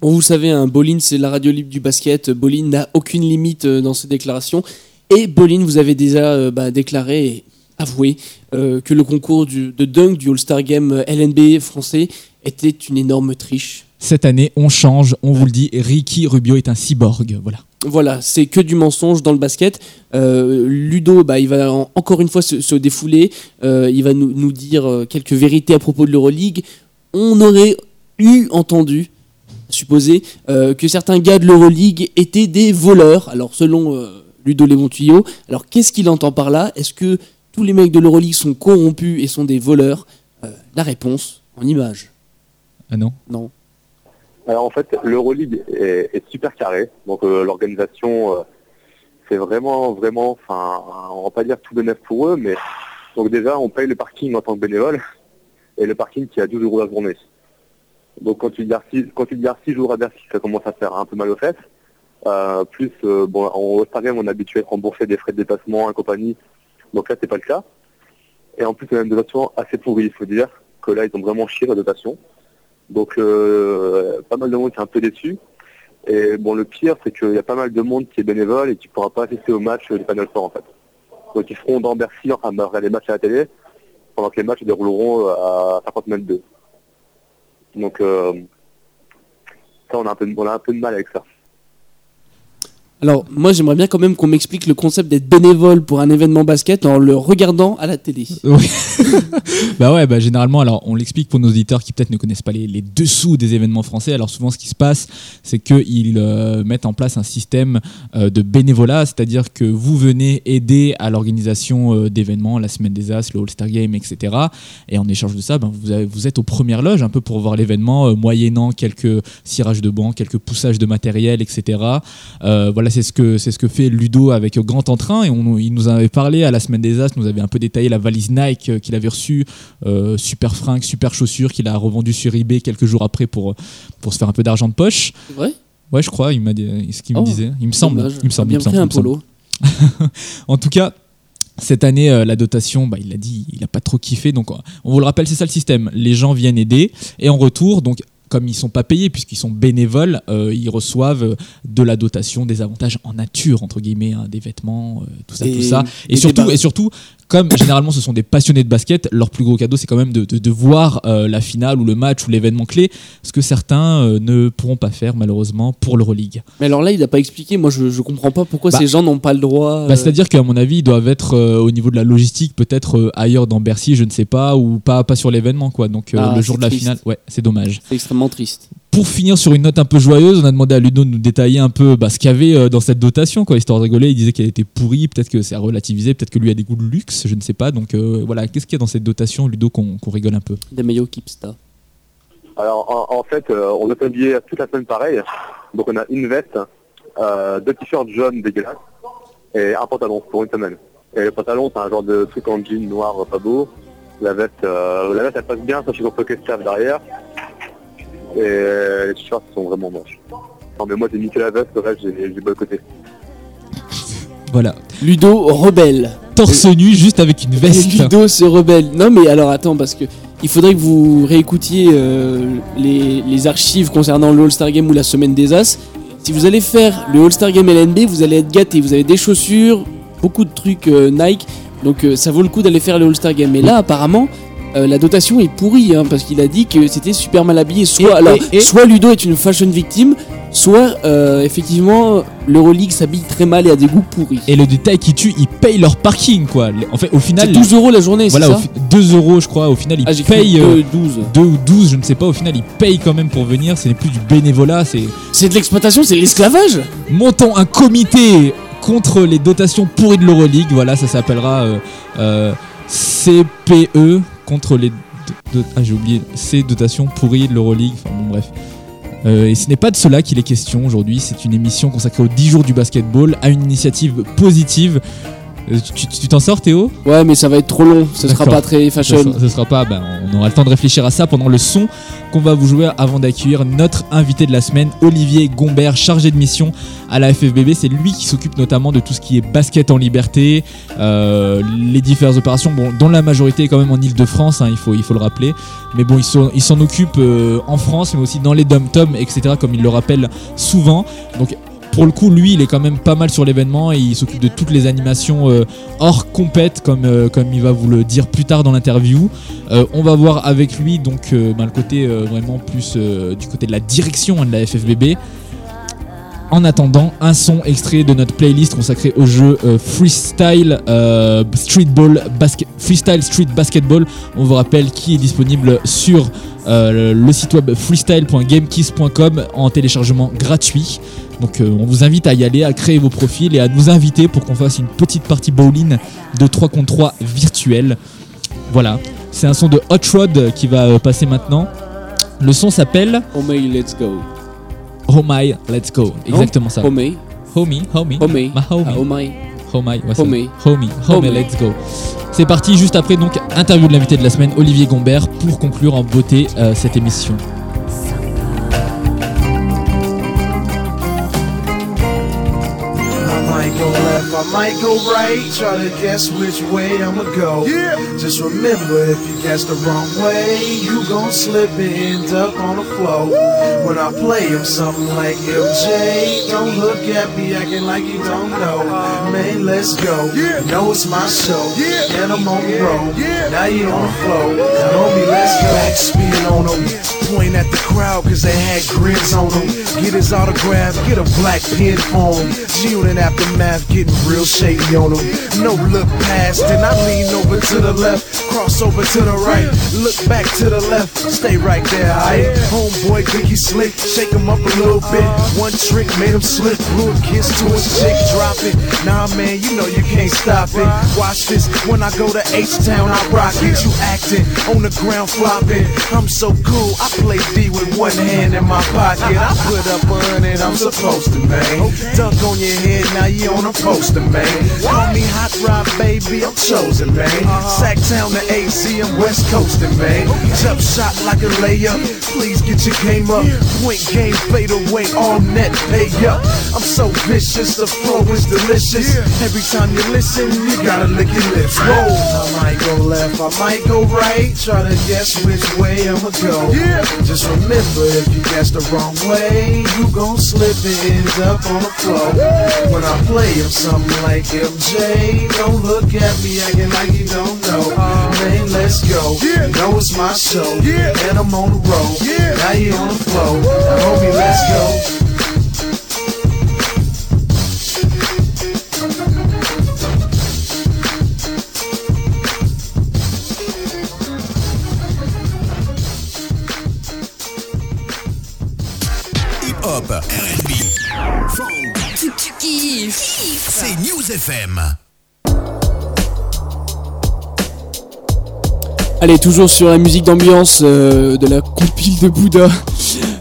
Bon, vous savez, un Bolin, c'est la radio libre du basket. Bolin n'a aucune limite euh, dans ses déclarations. Et Bolin, vous avez déjà euh, bah, déclaré et avoué euh, que le concours du- de dunk du All-Star Game euh, LNB français était une énorme triche.
Cette année, on change, on vous le dit, Ricky Rubio est un cyborg. Voilà.
Voilà, c'est que du mensonge dans le basket. Euh, Ludo, bah, il va en- encore une fois se, se défouler. Euh, il va nous, nous dire quelques vérités à propos de l'Euroleague. On aurait eu entendu, supposer, euh, que certains gars de l'Euroleague étaient des voleurs. Alors, selon Ludo Léon Tuyau, alors qu'est-ce qu'il entend par là? Est-ce que tous les mecs de l'Euroleague sont corrompus et sont des voleurs? Euh, La réponse en image.
Ah non
Non.
Alors en fait, l'Euroleague est, est super carré, donc euh, l'organisation, euh, c'est vraiment, vraiment, enfin, on va pas dire tout de neuf pour eux, mais donc déjà, on paye le parking en tant que bénévole, et le parking qui a 12 euros la journée. Donc quand tu dis 6, quand tu dis 6 jours à Bercy, ça commence à faire un peu mal aux fesses. Euh, plus, euh, en All-Star on est habitué à rembourser des frais de déplacement et compagnie, donc là, c'est pas le cas. Et en plus, y a une dotation assez pourrie, il faut dire, que là, ils ont vraiment chié la dotation. Donc euh, pas mal de monde qui est un peu déçu. Et bon, le pire, c'est qu'il y a pas mal de monde qui est bénévole et qui ne pourra pas assister au match du Panel Sport en fait. Donc ils seront dans Bercy en train les matchs à la télé, pendant que les matchs dérouleront à 50 mètres d'eux. Donc ça, on a, un peu, on a un peu de mal avec ça.
Alors, moi, j'aimerais bien quand même qu'on m'explique le concept d'être bénévole pour un événement basket en le regardant à la télé.
Oui. bah ouais, bah généralement, alors on l'explique pour nos auditeurs qui peut-être ne connaissent pas les, dessous des événements français. Alors souvent, ce qui se passe, c'est qu'ils euh, mettent en place un système euh, de bénévolat, c'est-à-dire que vous venez aider à l'organisation euh, d'événements, la semaine des As, le All-Star Game, etc. Et en échange de ça, ben, vous, vous êtes aux premières loges un peu pour voir l'événement, euh, moyennant quelques cirages de bancs, quelques poussages de matériel, etc. Euh, voilà, c'est ce que c'est ce que fait Ludo avec Grand Entrain et on, il nous avait parlé à la semaine des As, nous avait un peu détaillé la valise Nike euh, qu'il avait reçue, euh, super fringues, super chaussures qu'il a revendu sur eBay quelques jours après pour pour se faire un peu d'argent de poche.
Vrai?
Ouais, je crois, il m'a dit ce qu'il
Oh,
me disait. Il me semble,
Dommage.
il me semble,
Bien
il me semble,
un polo.
En tout cas, cette année, euh, la dotation, bah, il l'a dit, il n'a pas trop kiffé. Donc, euh, on vous le rappelle, c'est ça le système. Les gens viennent aider et en retour, donc, comme ils sont pas payés puisqu'ils sont bénévoles, euh, ils reçoivent euh, de la dotation, des avantages en nature entre guillemets, hein, des vêtements, euh, tout ça,
Et-
tout ça. Et, surtout, et surtout, comme généralement ce sont des passionnés de basket, leur plus gros cadeau c'est quand même de, de, de voir euh, la finale ou le match ou l'événement clé, ce que certains euh, ne pourront pas faire malheureusement pour l'Euroleague.
Mais alors là, il n'a pas expliqué. Moi, je, je comprends pas pourquoi
Bah,
ces gens n'ont pas le droit.
Bah,
euh,
C'est-à-dire qu'à mon avis, ils doivent être au niveau de la logistique, peut-être ailleurs dans Bercy, je ne sais pas, ou pas, pas sur l'événement. quoi. Donc
Ah,
le jour de la
triste.
finale, ouais, c'est dommage.
C'est extrêmement triste.
Pour finir sur une note un peu joyeuse, on a demandé à Ludo de nous détailler un peu bah, ce qu'il y avait euh, dans cette dotation, quoi, histoire de rigoler. Il disait qu'elle était pourrie, peut-être que c'est à relativiser, peut-être que lui a des goûts de luxe, je ne sais pas. Donc euh, voilà, qu'est-ce qu'il y a dans cette dotation, Ludo, qu'on rigole un peu?
Des maillots Kipsta.
Alors en, en fait, euh, on est habillé toute la semaine pareil. Donc on a une veste, euh, deux t-shirts jaunes dégueulasses et un pantalon pour une semaine. Et le pantalon, c'est un genre de truc en jean noir pas beau. La veste, euh, la veste elle passe bien, sachant qu'on peut que staff derrière. Et euh, les t-shirts sont vraiment moches. Non mais moi j'ai niqué la veste, le reste j'ai j'ai boycotté.
Voilà.
Ludo rebelle.
Torse nu, juste avec une veste.
Ludo se rebelle. Non mais alors attends parce que il faudrait que vous réécoutiez euh, les, les archives concernant le All-Star Game ou la semaine des As. Si vous allez faire le All-Star Game LNB, vous allez être gâté. Vous avez des chaussures, beaucoup de trucs euh, Nike. Donc euh, ça vaut le coup d'aller faire le All-Star Game. Mais là apparemment euh, la dotation est pourrie hein, parce qu'il a dit que c'était super mal habillé. Soit,
Et-
alors,
et- et-
soit Ludo est une fashion victime, soit euh, effectivement l'Euroleague s'habille très mal et a des goûts pourris.
Et le détail qui tue, ils payent leur parking, quoi. En fait, au final,
C'est 12 euros la journée,
voilà,
c'est ça
fi- 2 euros, je crois. Au final, ils
Ah,
payent.
que
euh,
12.
2 ou 12, je ne sais pas, au final ils payent quand même pour venir, ce n'est plus du bénévolat, c'est
C'est de l'exploitation, c'est l'esclavage
montons un comité contre les dotations pourries de l'Euroleague, voilà, ça s'appellera euh, euh, CPE contre les ah j'ai oublié, C dotations pourries de l'Euroleague, enfin bon bref. Euh, et ce n'est pas de cela qu'il est question aujourd'hui, c'est une émission consacrée aux 10 jours du basketball, à une initiative positive. Euh, tu t'en sors Théo
Ouais, mais ça va être trop long, ce sera pas très
ce
fashion.
sera, ce sera pas, ben, on aura le temps de réfléchir à ça pendant le son qu'on va vous jouer avant d'accueillir notre invité de la semaine, Olivier Gombert, chargé de mission à la FFBB. C'est lui qui s'occupe notamment de tout ce qui est basket en liberté, euh, les diverses opérations, bon, dont la majorité est quand même en Ile-de-France, hein, il, faut, il faut le rappeler. Mais bon, il s'en il s'en occupe euh, en France, mais aussi dans les dom-toms, etc., comme il le rappelle souvent. Donc, pour le coup, lui, il est quand même pas mal sur l'événement et il s'occupe de toutes les animations euh, hors compète, comme, euh, comme il va vous le dire plus tard dans l'interview. Euh, on va voir avec lui donc ben, le côté vraiment plus du côté de la direction hein, de la FFBB. En attendant, un son extrait de notre playlist consacrée au jeu freestyle freestyle street basketball. On vous rappelle qui est disponible sur le site web freestyle.gamekiss.com en téléchargement gratuit. Donc euh, on vous invite à y aller, à créer vos profils et à nous inviter pour qu'on fasse une petite partie bowling de 3 contre 3 virtuelle. Voilà, c'est un son de Hot Rod qui va euh, passer maintenant. Le son s'appelle
my, let's go.
My Let's Go. Exactement ça.
My,
Homie, homie,
oh my,
ma homie.
Ah. Homie.
homie, homie,
Homie.
let's go. C'est parti, juste après donc interview de l'invité de la semaine, Olivier Gombert, pour conclure en beauté euh, cette émission.
I might go right. Try to guess which way I'ma go. Yeah. Just remember, if you guess the wrong way, you gon' slip and end up on the floor. When I play him something like MJ, don't look at me acting like you don't know. Uh-huh. Man, let's go. You know it's my show, and I'm on the road. Now you on the uh-huh. floor. Now, homie, let's go. Backspin on him. Point at the crowd cause they had grins on him. Get his autograph, get a black pin for him. Shield and aftermath, getting real shady on him. No look past, then I lean over to the left, cross over to the right, look back to the left, stay right there, aight? Homeboy he slick, shake him up a little bit. One trick made him slip, blew a kiss to his chick, drop it. Nah, man, you know you can't stop it. Watch this, when I go to H-Town, I rock it. You acting on the ground flopping. I'm so cool, I play D with one hand in my pocket. I put up a hundred, I'm supposed to, man. Dunk on your head, now you on a poster, man. Call me Hot Rod, baby, I'm chosen, man. Sacktown to AC, I'm West Coastin', man. Jump shot like a layup, please get your game up. Point game, fade away, all net, pay up. I'm so vicious, the flow is delicious. Every time you listen, you gotta lick your lips. Whoa, I might go left, I might go right. Try to guess which way I'ma go. Just remember, if you guess the wrong way, you gon' slip and end up on the floor. When I play him something like MJ, don't look at me acting like you don't know. Man, let's go. You know it's my show, and I'm on the road. Now you on the floor. Now, homie, let's go.
Allez, toujours sur la musique d'ambiance euh, de la compile de Bouddha.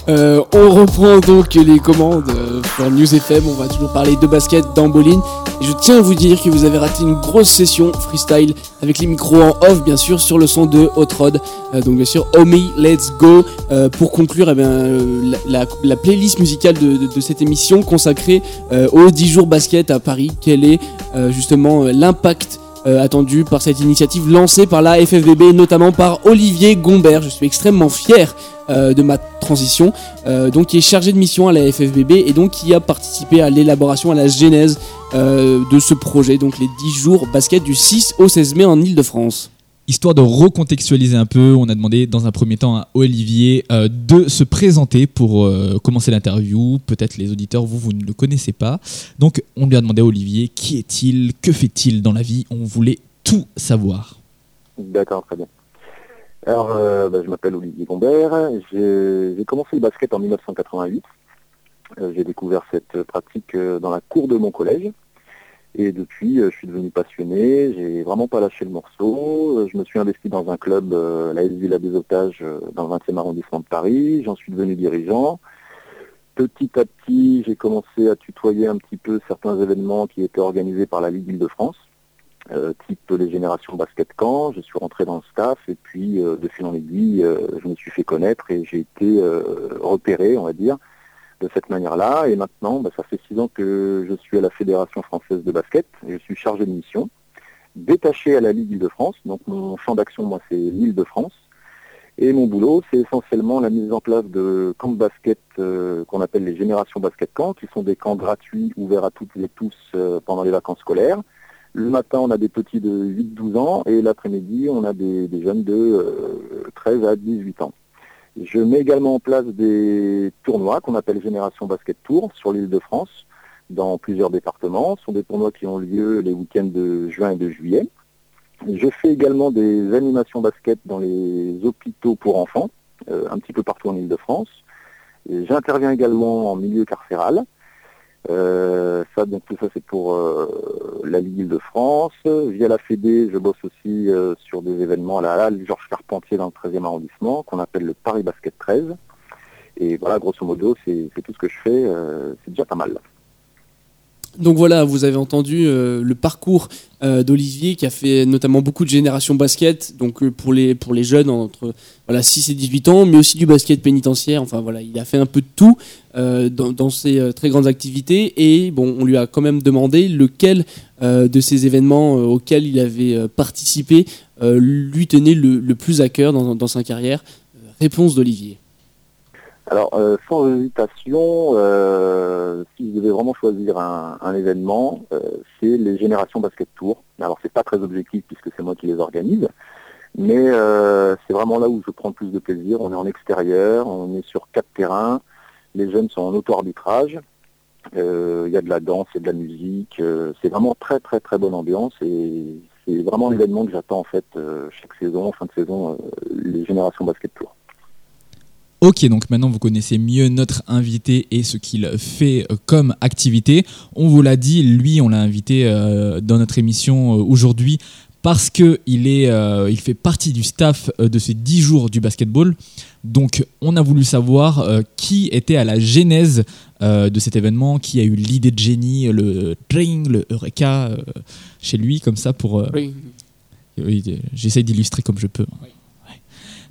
Euh, on reprend donc les commandes euh, pour News FM. On va toujours parler de basket dans Bolin. Et je tiens à vous dire que vous avez raté une grosse session freestyle avec les micros en off, bien sûr, sur le son de Hot Rod. Euh, donc, bien sûr, Omi, Let's Go. Euh, pour conclure, eh bien, euh, la, la- la playlist musicale de, de- cette émission consacrée euh, aux 10 jours basket à Paris. Quel est euh, justement euh, l'impact euh, attendu par cette initiative lancée par la FFBB, notamment par Olivier Gombert. Je suis extrêmement fier euh, de ma transition, euh, donc qui est chargé de mission à la FFBB et donc qui a participé à l'élaboration, à la genèse euh, de ce projet, donc les 10 jours basket du 6 au 16 mai en Ile-de-France.
Histoire de recontextualiser un peu, on a demandé dans un premier temps à Olivier euh, de se présenter pour euh, commencer l'interview. Peut-être les auditeurs, vous, vous ne le connaissez pas. Donc on lui a demandé à Olivier qui est-il, que fait-il dans la vie? On voulait tout savoir.
D'accord, très bien. Alors, euh, bah, je m'appelle Olivier Gombert. J'ai commencé le basket en 1988. Euh, J'ai découvert cette pratique dans la cour de mon collège. Et depuis, euh, je suis devenu passionné. J'ai vraiment pas lâché le morceau. Euh, Je me suis investi dans un club, euh, la S Villa des Otages, euh, dans le 20e arrondissement de Paris. J'en suis devenu dirigeant. Petit à petit, j'ai commencé à tutoyer un petit peu certains événements qui étaient organisés par la Ligue Île-de-France type les générations basket camp. Je suis rentré dans le staff et puis de fil en aiguille, je me suis fait connaître et j'ai été repéré, on va dire, de cette manière-là. Et maintenant, bah, ça fait six ans que je suis à la Fédération française de basket. Et je suis chargé de mission, détaché à la Ligue Île-de-France. Donc mon champ d'action, moi, c'est l'Île-de-France. Et mon boulot, c'est essentiellement la mise en place de camps de basket euh, qu'on appelle les générations basket camp, qui sont des camps gratuits ouverts à toutes et tous euh, pendant les vacances scolaires. Le matin, on a des petits de 8-12 ans et l'après-midi, on a des, jeunes de euh, 13 à 18 ans. Je mets également en place des tournois qu'on appelle Génération Basket Tour sur l'île de France dans plusieurs départements. Ce sont des tournois qui ont lieu les week-ends de juin et de juillet. Je fais également des animations basket dans les hôpitaux pour enfants, euh, un petit peu partout en île de France. J'interviens également en milieu carcéral. Euh, ça, donc tout ça, c'est pour euh, la Ligue Île-de-France. Via la Fédé, je bosse aussi euh, sur des événements à la Halle Georges Carpentier dans le 13e arrondissement, qu'on appelle le Paris Basket 13. Et voilà, grosso modo, c'est c'est tout ce que je fais. euh, c'est déjà pas mal.
Donc voilà, vous avez entendu euh, le parcours euh, d'Olivier qui a fait notamment beaucoup de générations basket, donc euh, pour, les, pour les jeunes entre voilà, 6 et 18 ans, mais aussi du basket pénitentiaire. Enfin voilà, il a fait un peu de tout dans, ses très grandes activités. Et bon, on lui a quand même demandé lequel de ces événements auxquels il avait participé lui tenait le, plus à cœur dans, sa carrière. Réponse d'Olivier.
Alors, euh, sans hésitation, euh, si je devais vraiment choisir un, événement, euh, c'est les Générations Basket Tour. Alors, c'est pas très objectif puisque c'est moi qui les organise, mais c'est vraiment là où je prends le plus de plaisir. On est en extérieur, on est sur quatre terrains, les jeunes sont en auto-arbitrage, il y a de la danse, il y a de la musique, c'est vraiment très très très bonne ambiance et c'est vraiment l'événement que j'attends en fait chaque saison, en fin de saison, les Générations Basket Tour.
Ok, donc maintenant vous connaissez mieux notre invité et ce qu'il fait euh, comme activité. On vous l'a dit, lui, on l'a invité euh, dans notre émission euh, aujourd'hui parce que il est, euh, il fait partie du staff de ces 10 jours du basketball. Donc, on a voulu savoir euh, qui était à la genèse euh, de cet événement, qui a eu l'idée de génie, le tring, le eureka chez lui, comme ça pour.
Oui.
oui, J'essaye d'illustrer comme je peux. Ouais.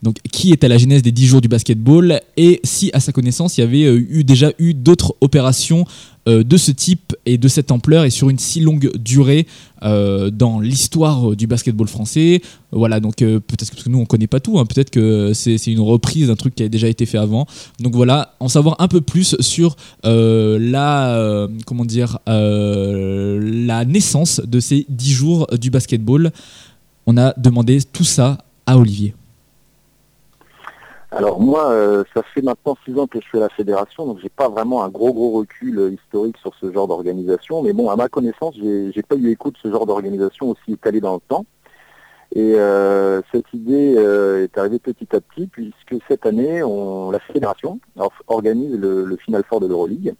Donc, qui est à la genèse des 10 jours du basketball et si, à sa connaissance, il y avait euh, eu déjà eu d'autres opérations euh, de ce type et de cette ampleur et sur une si longue durée euh, dans l'histoire du basketball français. Voilà, donc peut-être que nous on connaît pas tout, hein, peut-être que c'est une reprise d'un truc qui a déjà été fait avant. Donc voilà, en savoir un peu plus sur la comment dire la naissance de ces 10 jours du basketball. On a demandé tout ça à Olivier.
Alors moi, euh, ça fait maintenant six ans que je suis à la fédération, donc j'ai pas vraiment un gros gros recul euh, historique sur ce genre d'organisation. Mais bon, à ma connaissance, j'ai pas eu écoute de ce genre d'organisation aussi étalée dans le temps. Et euh, cette idée euh, est arrivée petit à petit puisque cette année, on, la fédération or- organise le, le Final Four de l'Euroleague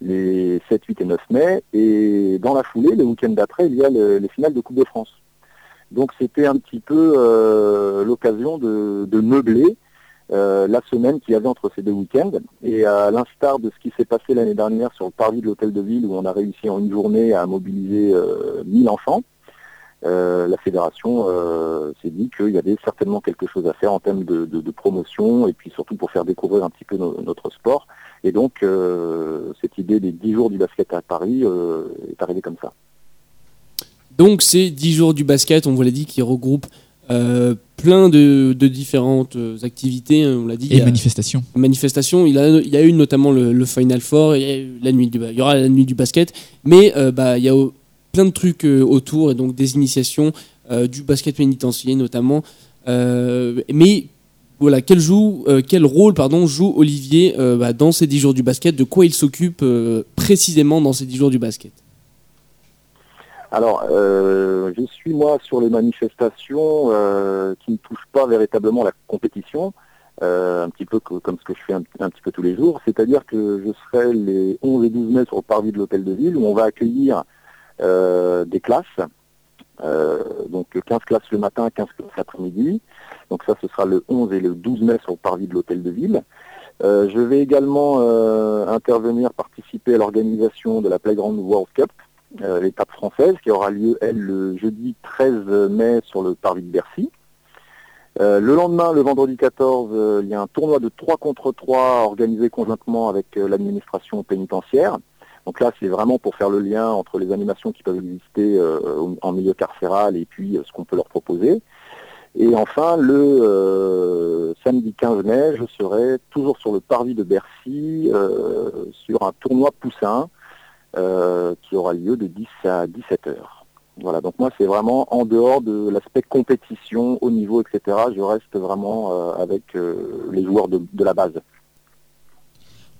les 7, 8 et 9 mai. Et dans la foulée, le week-end d'après, il y a le- les finales de Coupe de France. Donc c'était un petit peu euh, l'occasion de, de meubler euh, la semaine qu'il y avait entre ces deux week-ends. Et à l'instar de ce qui s'est passé l'année dernière sur le parvis de l'hôtel de ville où on a réussi en une journée à mobiliser euh, 1000 enfants, euh, la fédération euh, s'est dit qu'il y avait certainement quelque chose à faire en termes de, promotion et puis surtout pour faire découvrir un petit peu no- notre sport. Et donc cette idée des 10 jours du basket à Paris est arrivée comme ça.
Donc c'est 10 jours du basket, on vous l'a dit, qui regroupe euh, plein de, de différentes euh, activités, hein, on l'a dit. il y
Et
a-
manifestation.
manifestations. Il, a, il y a eu notamment le, le Final Four, il y, a eu la nuit du, il y aura la nuit du basket, mais euh, bah, il y a au- plein de trucs euh, autour, et donc des initiations du basket pénitentiaire notamment. Mais voilà, quel, joue, quel rôle pardon, joue Olivier bah, dans ces 10 jours du basket? De quoi il s'occupe précisément dans ces 10 jours du basket?
Alors, euh, je suis moi sur les manifestations euh, qui ne touchent pas véritablement la compétition, euh, un petit peu co- comme ce que je fais un, un petit peu tous les jours, c'est-à-dire que je serai les 11 et 12 mai sur le parvis de l'hôtel de ville où on va accueillir des classes, donc 15 classes le matin, 15 classes l'après-midi, donc ça ce sera le 11 et le 12 mai sur le parvis de l'hôtel de ville. Je vais également intervenir, participer à l'organisation de la Playground World Cup, euh, l'étape française, qui aura lieu, elle, le jeudi 13 mai sur le parvis de Bercy. Euh, le lendemain, le vendredi 14, euh, il y a un tournoi de 3 contre 3 organisé conjointement avec euh, l'administration pénitentiaire. Donc là, c'est vraiment pour faire le lien entre les animations qui peuvent exister euh, en milieu carcéral et puis ce qu'on peut leur proposer. Et enfin, le samedi 15 mai, je serai toujours sur le parvis de Bercy sur un tournoi poussin qui aura lieu de 10 à 17 heures. Voilà, donc moi c'est vraiment en dehors de l'aspect compétition, haut niveau, etc. Je reste vraiment euh, avec euh, les joueurs de, la base.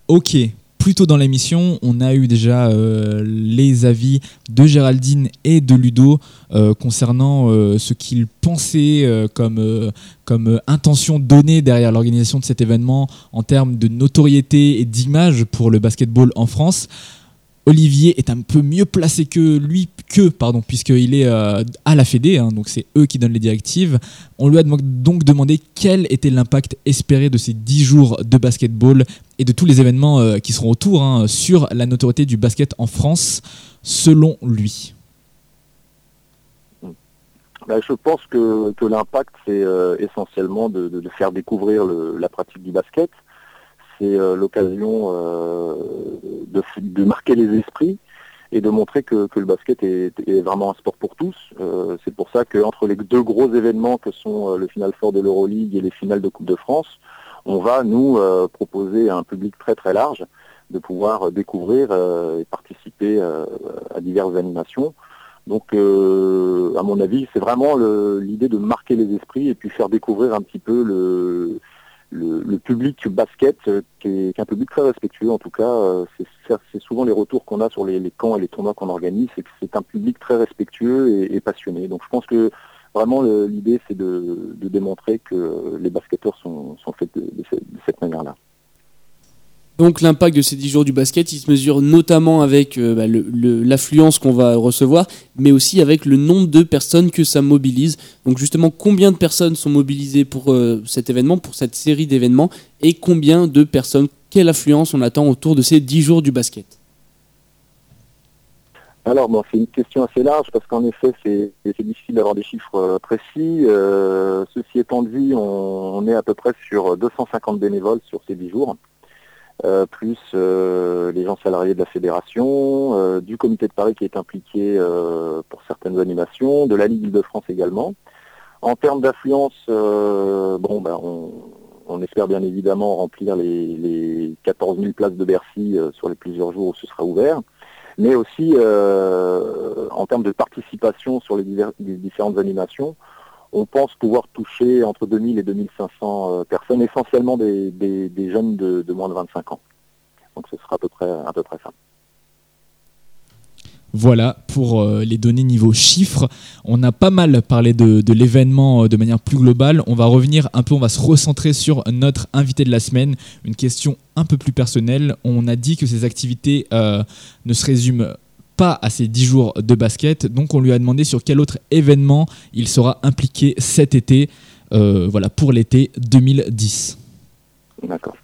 Ok, plus tôt dans l'émission, on a eu déjà euh, les avis de Géraldine et de Ludo euh, concernant euh, ce qu'ils pensaient euh, comme, euh, comme euh, intention donnée derrière l'organisation de cet événement en termes de notoriété et d'image pour le basketball en France. Olivier est un peu mieux placé que lui, que pardon, puisqu'il est euh, à la Fédé, hein, donc c'est eux qui donnent les directives. On lui a donc- demandé quel était l'impact espéré de ces 10 jours de basketball et de tous les événements euh, qui seront autour hein, sur la notoriété du basket en France, selon lui.
Ben, je pense que, l'impact, c'est euh, essentiellement de, faire découvrir la pratique du basket. C'est euh, l'occasion euh, de, marquer les esprits et de montrer que, le basket est, vraiment un sport pour tous. Euh, c'est pour ça qu'entre les deux gros événements que sont le Final Four de l'Euroleague et les finales de Coupe de France, on va nous proposer à un public très très large de pouvoir découvrir et participer à diverses animations. Donc, à mon avis, c'est vraiment l'idée de marquer les esprits et puis faire découvrir un petit peu le, le, public basket, euh, qui est, un public très respectueux. En tout cas, euh, c'est souvent les retours qu'on a sur les, les camps et les tournois qu'on organise, c'est que c'est un public très respectueux et, passionné. Donc, je pense que vraiment l'idée, c'est de, démontrer que les basketteurs sont, sont faits de, de cette- de cette manière-là.
Donc l'impact de ces 10 jours du basket, il se mesure notamment avec euh, bah, l'affluence qu'on va recevoir, mais aussi avec le nombre de personnes que ça mobilise. Donc justement, combien de personnes sont mobilisées pour euh, cet événement, pour cette série d'événements, et combien de personnes, quelle affluence on attend autour de ces 10 jours du basket?
Alors, bon, c'est une question assez large parce qu'en effet, c'est difficile d'avoir des chiffres euh, précis. Ceci étant dit, on, on est à peu près sur 250 bénévoles sur ces 10 jours, euh, plus euh, les gens salariés de la fédération, euh, du comité de Paris qui est impliqué euh, pour certaines animations, de la Ligue de France également. En termes d'affluence, euh, bon, ben, on, on espère bien évidemment remplir les, les 14 000 places de Bercy euh, sur les plusieurs jours où ce sera ouvert mais aussi en termes de participation sur les différentes animations, on pense pouvoir toucher entre 2000 et 2500 euh, personnes, essentiellement des, des- jeunes de, moins de 25 ans. Donc ce sera à peu près, à peu près ça.
Voilà pour euh, les données niveau chiffres. On a pas mal parlé de, de l'événement euh, de manière plus globale. On va revenir un peu, on va se recentrer sur notre invité de la semaine. Une question un peu plus personnelle. On a dit que ces activités ne se résument pas à ces 10 jours de basket. Donc on lui a demandé sur quel autre événement il sera impliqué cet été. euh, voilà, pour l'été 2010.
D'accord.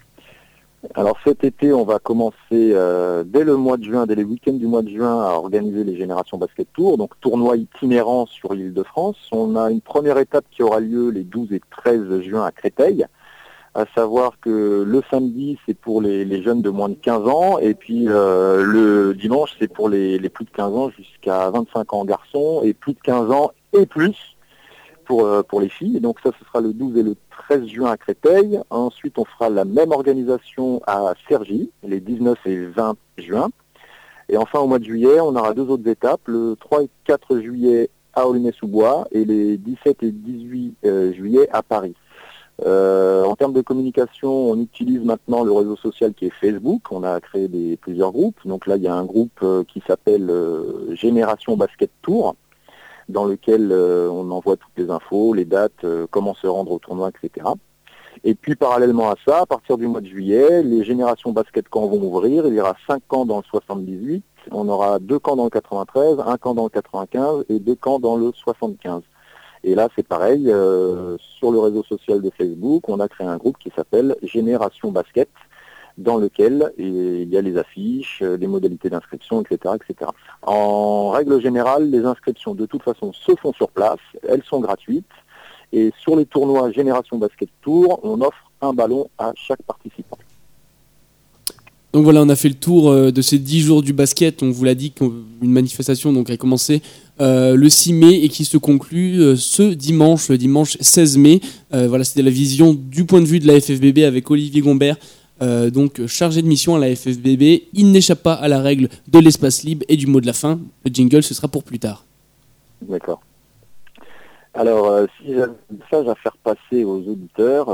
Alors cet été, on va commencer euh, dès le mois de juin, dès les week-ends du mois de juin, à organiser les Générations Basket Tour, donc tournoi itinérant sur l'île de France. On a une première étape qui aura lieu les 12 et 13 juin à Créteil, à savoir que le samedi, c'est pour les, jeunes de moins de 15 ans, et puis euh, le dimanche, c'est pour les, les plus de 15 ans jusqu'à 25 ans garçons, et plus de 15 ans et plus pour, euh, pour les filles. Et donc ça, ce sera le 12 et le 13 juin à Créteil. Ensuite, on fera la même organisation à Cergy, les 19 et 20 juin. Et enfin, au mois de juillet, on aura deux autres étapes, le 3 et 4 juillet à Aulnay-sous-Bois et les 17 et 18 euh, juillet à Paris. Euh, en termes de communication, on utilise maintenant le réseau social qui est Facebook. On a créé plusieurs groupes. Donc là, il y a un groupe euh, qui s'appelle euh, Génération Basket Tour, dans lequel on envoie toutes les infos, les dates, comment se rendre au tournoi, etc. Et puis parallèlement à ça, à partir du mois de juillet, les générations basket camp vont ouvrir. Il y aura 5 camps dans le 78, on aura deux camps dans le 93, un camp dans le 95 et deux camps dans le 75. Et là, c'est pareil, euh, sur le réseau social de Facebook, on a créé un groupe qui s'appelle Génération Basket, dans lequel il y a les affiches, euh, les modalités d'inscription, etc., etc. En règle générale, les inscriptions de toute façon se font sur place, elles sont gratuites, et sur les tournois Génération Basket Tour, on offre un ballon à chaque participant.
Donc voilà, on a fait le tour euh, de ces 10 jours du basket. On vous l'a dit qu'une manifestation a commencé euh, le 6 mai et qui se conclut euh, ce dimanche, le dimanche 16 mai. Euh, voilà, c'était la vision du point de vue de la FFBB avec Olivier Gombert, donc chargé de mission à la FFBB. Il n'échappe pas à la règle de l'espace libre et du mot de la fin. Le jingle, ce sera pour plus tard.
D'accord. Alors, si j'ai un message à faire passer aux auditeurs,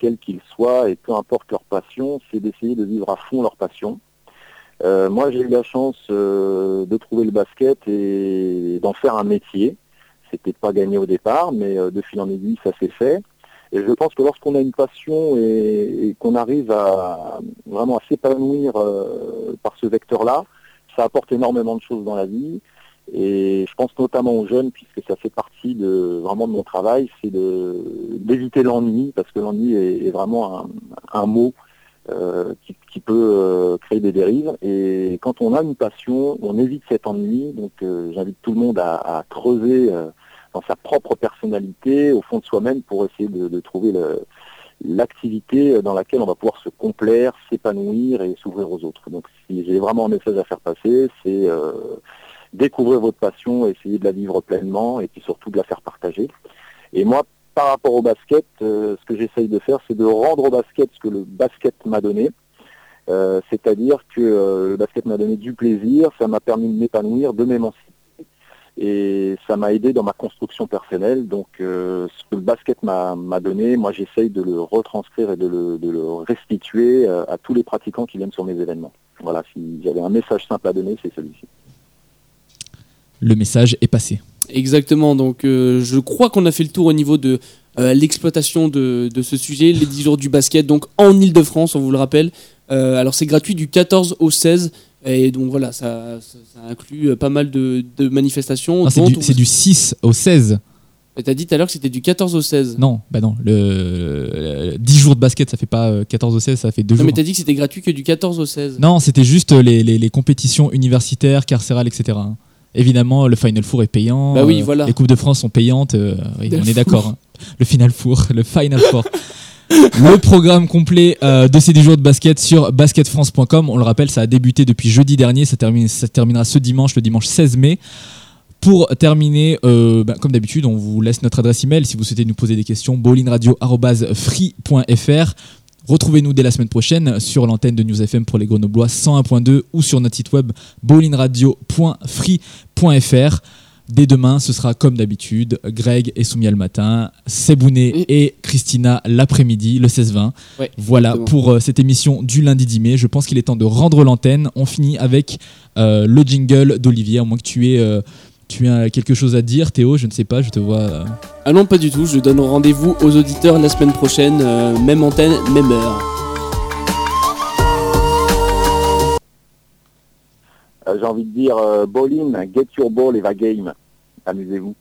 quels qu'ils soient et peu importe leur passion, c'est d'essayer de vivre à fond leur passion. Euh, moi, j'ai eu la chance euh, de trouver le basket et d'en faire un métier. C'était pas gagné au départ, mais euh, de fil en aiguille, ça s'est fait. Et je pense que lorsqu'on a une passion et, qu'on arrive à vraiment à s'épanouir euh, par ce vecteur-là, ça apporte énormément de choses dans la vie. Et je pense notamment aux jeunes, puisque ça fait partie de vraiment de mon travail, c'est d'éviter l'ennui, parce que l'ennui est, est vraiment un, un mot qui, qui peut euh, créer des dérives. Et quand on a une passion, on évite cet ennui. Donc euh, j'invite tout le monde à, à creuser euh, dans sa propre personnalité, au fond de soi-même, pour essayer de, de trouver le- l'activité dans laquelle on va pouvoir se complaire, s'épanouir et s'ouvrir aux autres. Donc si j'ai vraiment un message à faire passer, c'est euh, découvrir votre passion, essayer de la vivre pleinement et puis surtout de la faire partager. Et moi, par rapport au basket, euh, ce que j'essaye de faire, c'est de rendre au basket ce que le basket m'a donné. Euh, C'est-à-dire que euh, le basket m'a donné du plaisir, ça m'a permis de m'épanouir, de m'émanciper. Et ça m'a aidé dans ma construction personnelle. Donc ce que le basket m'a donné, moi j'essaye de le retranscrire et de le, de le restituer à tous les pratiquants qui viennent sur mes événements. Voilà, si j'avais un message simple à donner, c'est celui-ci.
Le message est passé.
Exactement, donc euh, je crois qu'on a fait le tour au niveau de euh, l'exploitation de, de ce sujet, les 10 jours du basket, donc en Ile-de-France, on vous le rappelle. Euh, alors c'est gratuit du 14 au 16, et donc voilà, ça, ça, ça inclut pas mal de, de manifestations.
Non, c'est du,
on-
du 6 au 16.
Mais T'as dit tout à l'heure que c'était du 14 au 16.
Non, bah non. Le, le 10 jours de basket, ça fait pas euh, 14 au 16, ça fait 2
Non,
jours.
mais t'as dit que c'était gratuit que du 14 au 16.
Non, c'était juste les, les- les compétitions universitaires, carcérales, etc. Évidemment, le Final Four est payant.
Bah oui,
euh,
voilà.
Les Coupes de France sont payantes. euh, oui, on est d'accord. hein. Le Final Four, le Final Four. le programme complet euh, de ces 10 jours de basket sur basketfrance.com. On le rappelle, ça a débuté depuis jeudi dernier. Ça, termine, ça terminera ce dimanche, le dimanche 16 mai. Pour terminer, euh, bah, comme d'habitude, on vous laisse notre adresse email si vous souhaitez nous poser des questions. bowlingradio.free.fr. Retrouvez-nous dès la semaine prochaine sur l'antenne de News FM pour les Grenoblois 101.2 ou sur notre site web bowlingradio.free.fr. Dès demain, ce sera comme d'habitude, Greg et Soumia le matin, Sebouné et Christina l'après-midi, le 16-20.
Ouais,
voilà
exactement.
pour euh, cette émission du lundi 10 mai. Je pense qu'il est temps de rendre l'antenne. On finit avec euh, le jingle d'Olivier, à moins que tu aies, euh, tu aies quelque chose à dire, Théo, je ne sais pas, je te vois... euh,
Ah non, pas du tout. Je donne rendez-vous aux auditeurs la semaine prochaine, euh, même antenne, même heure.
Euh, J'ai envie de dire, euh, ball in, get your ball et va game. Amusez-vous.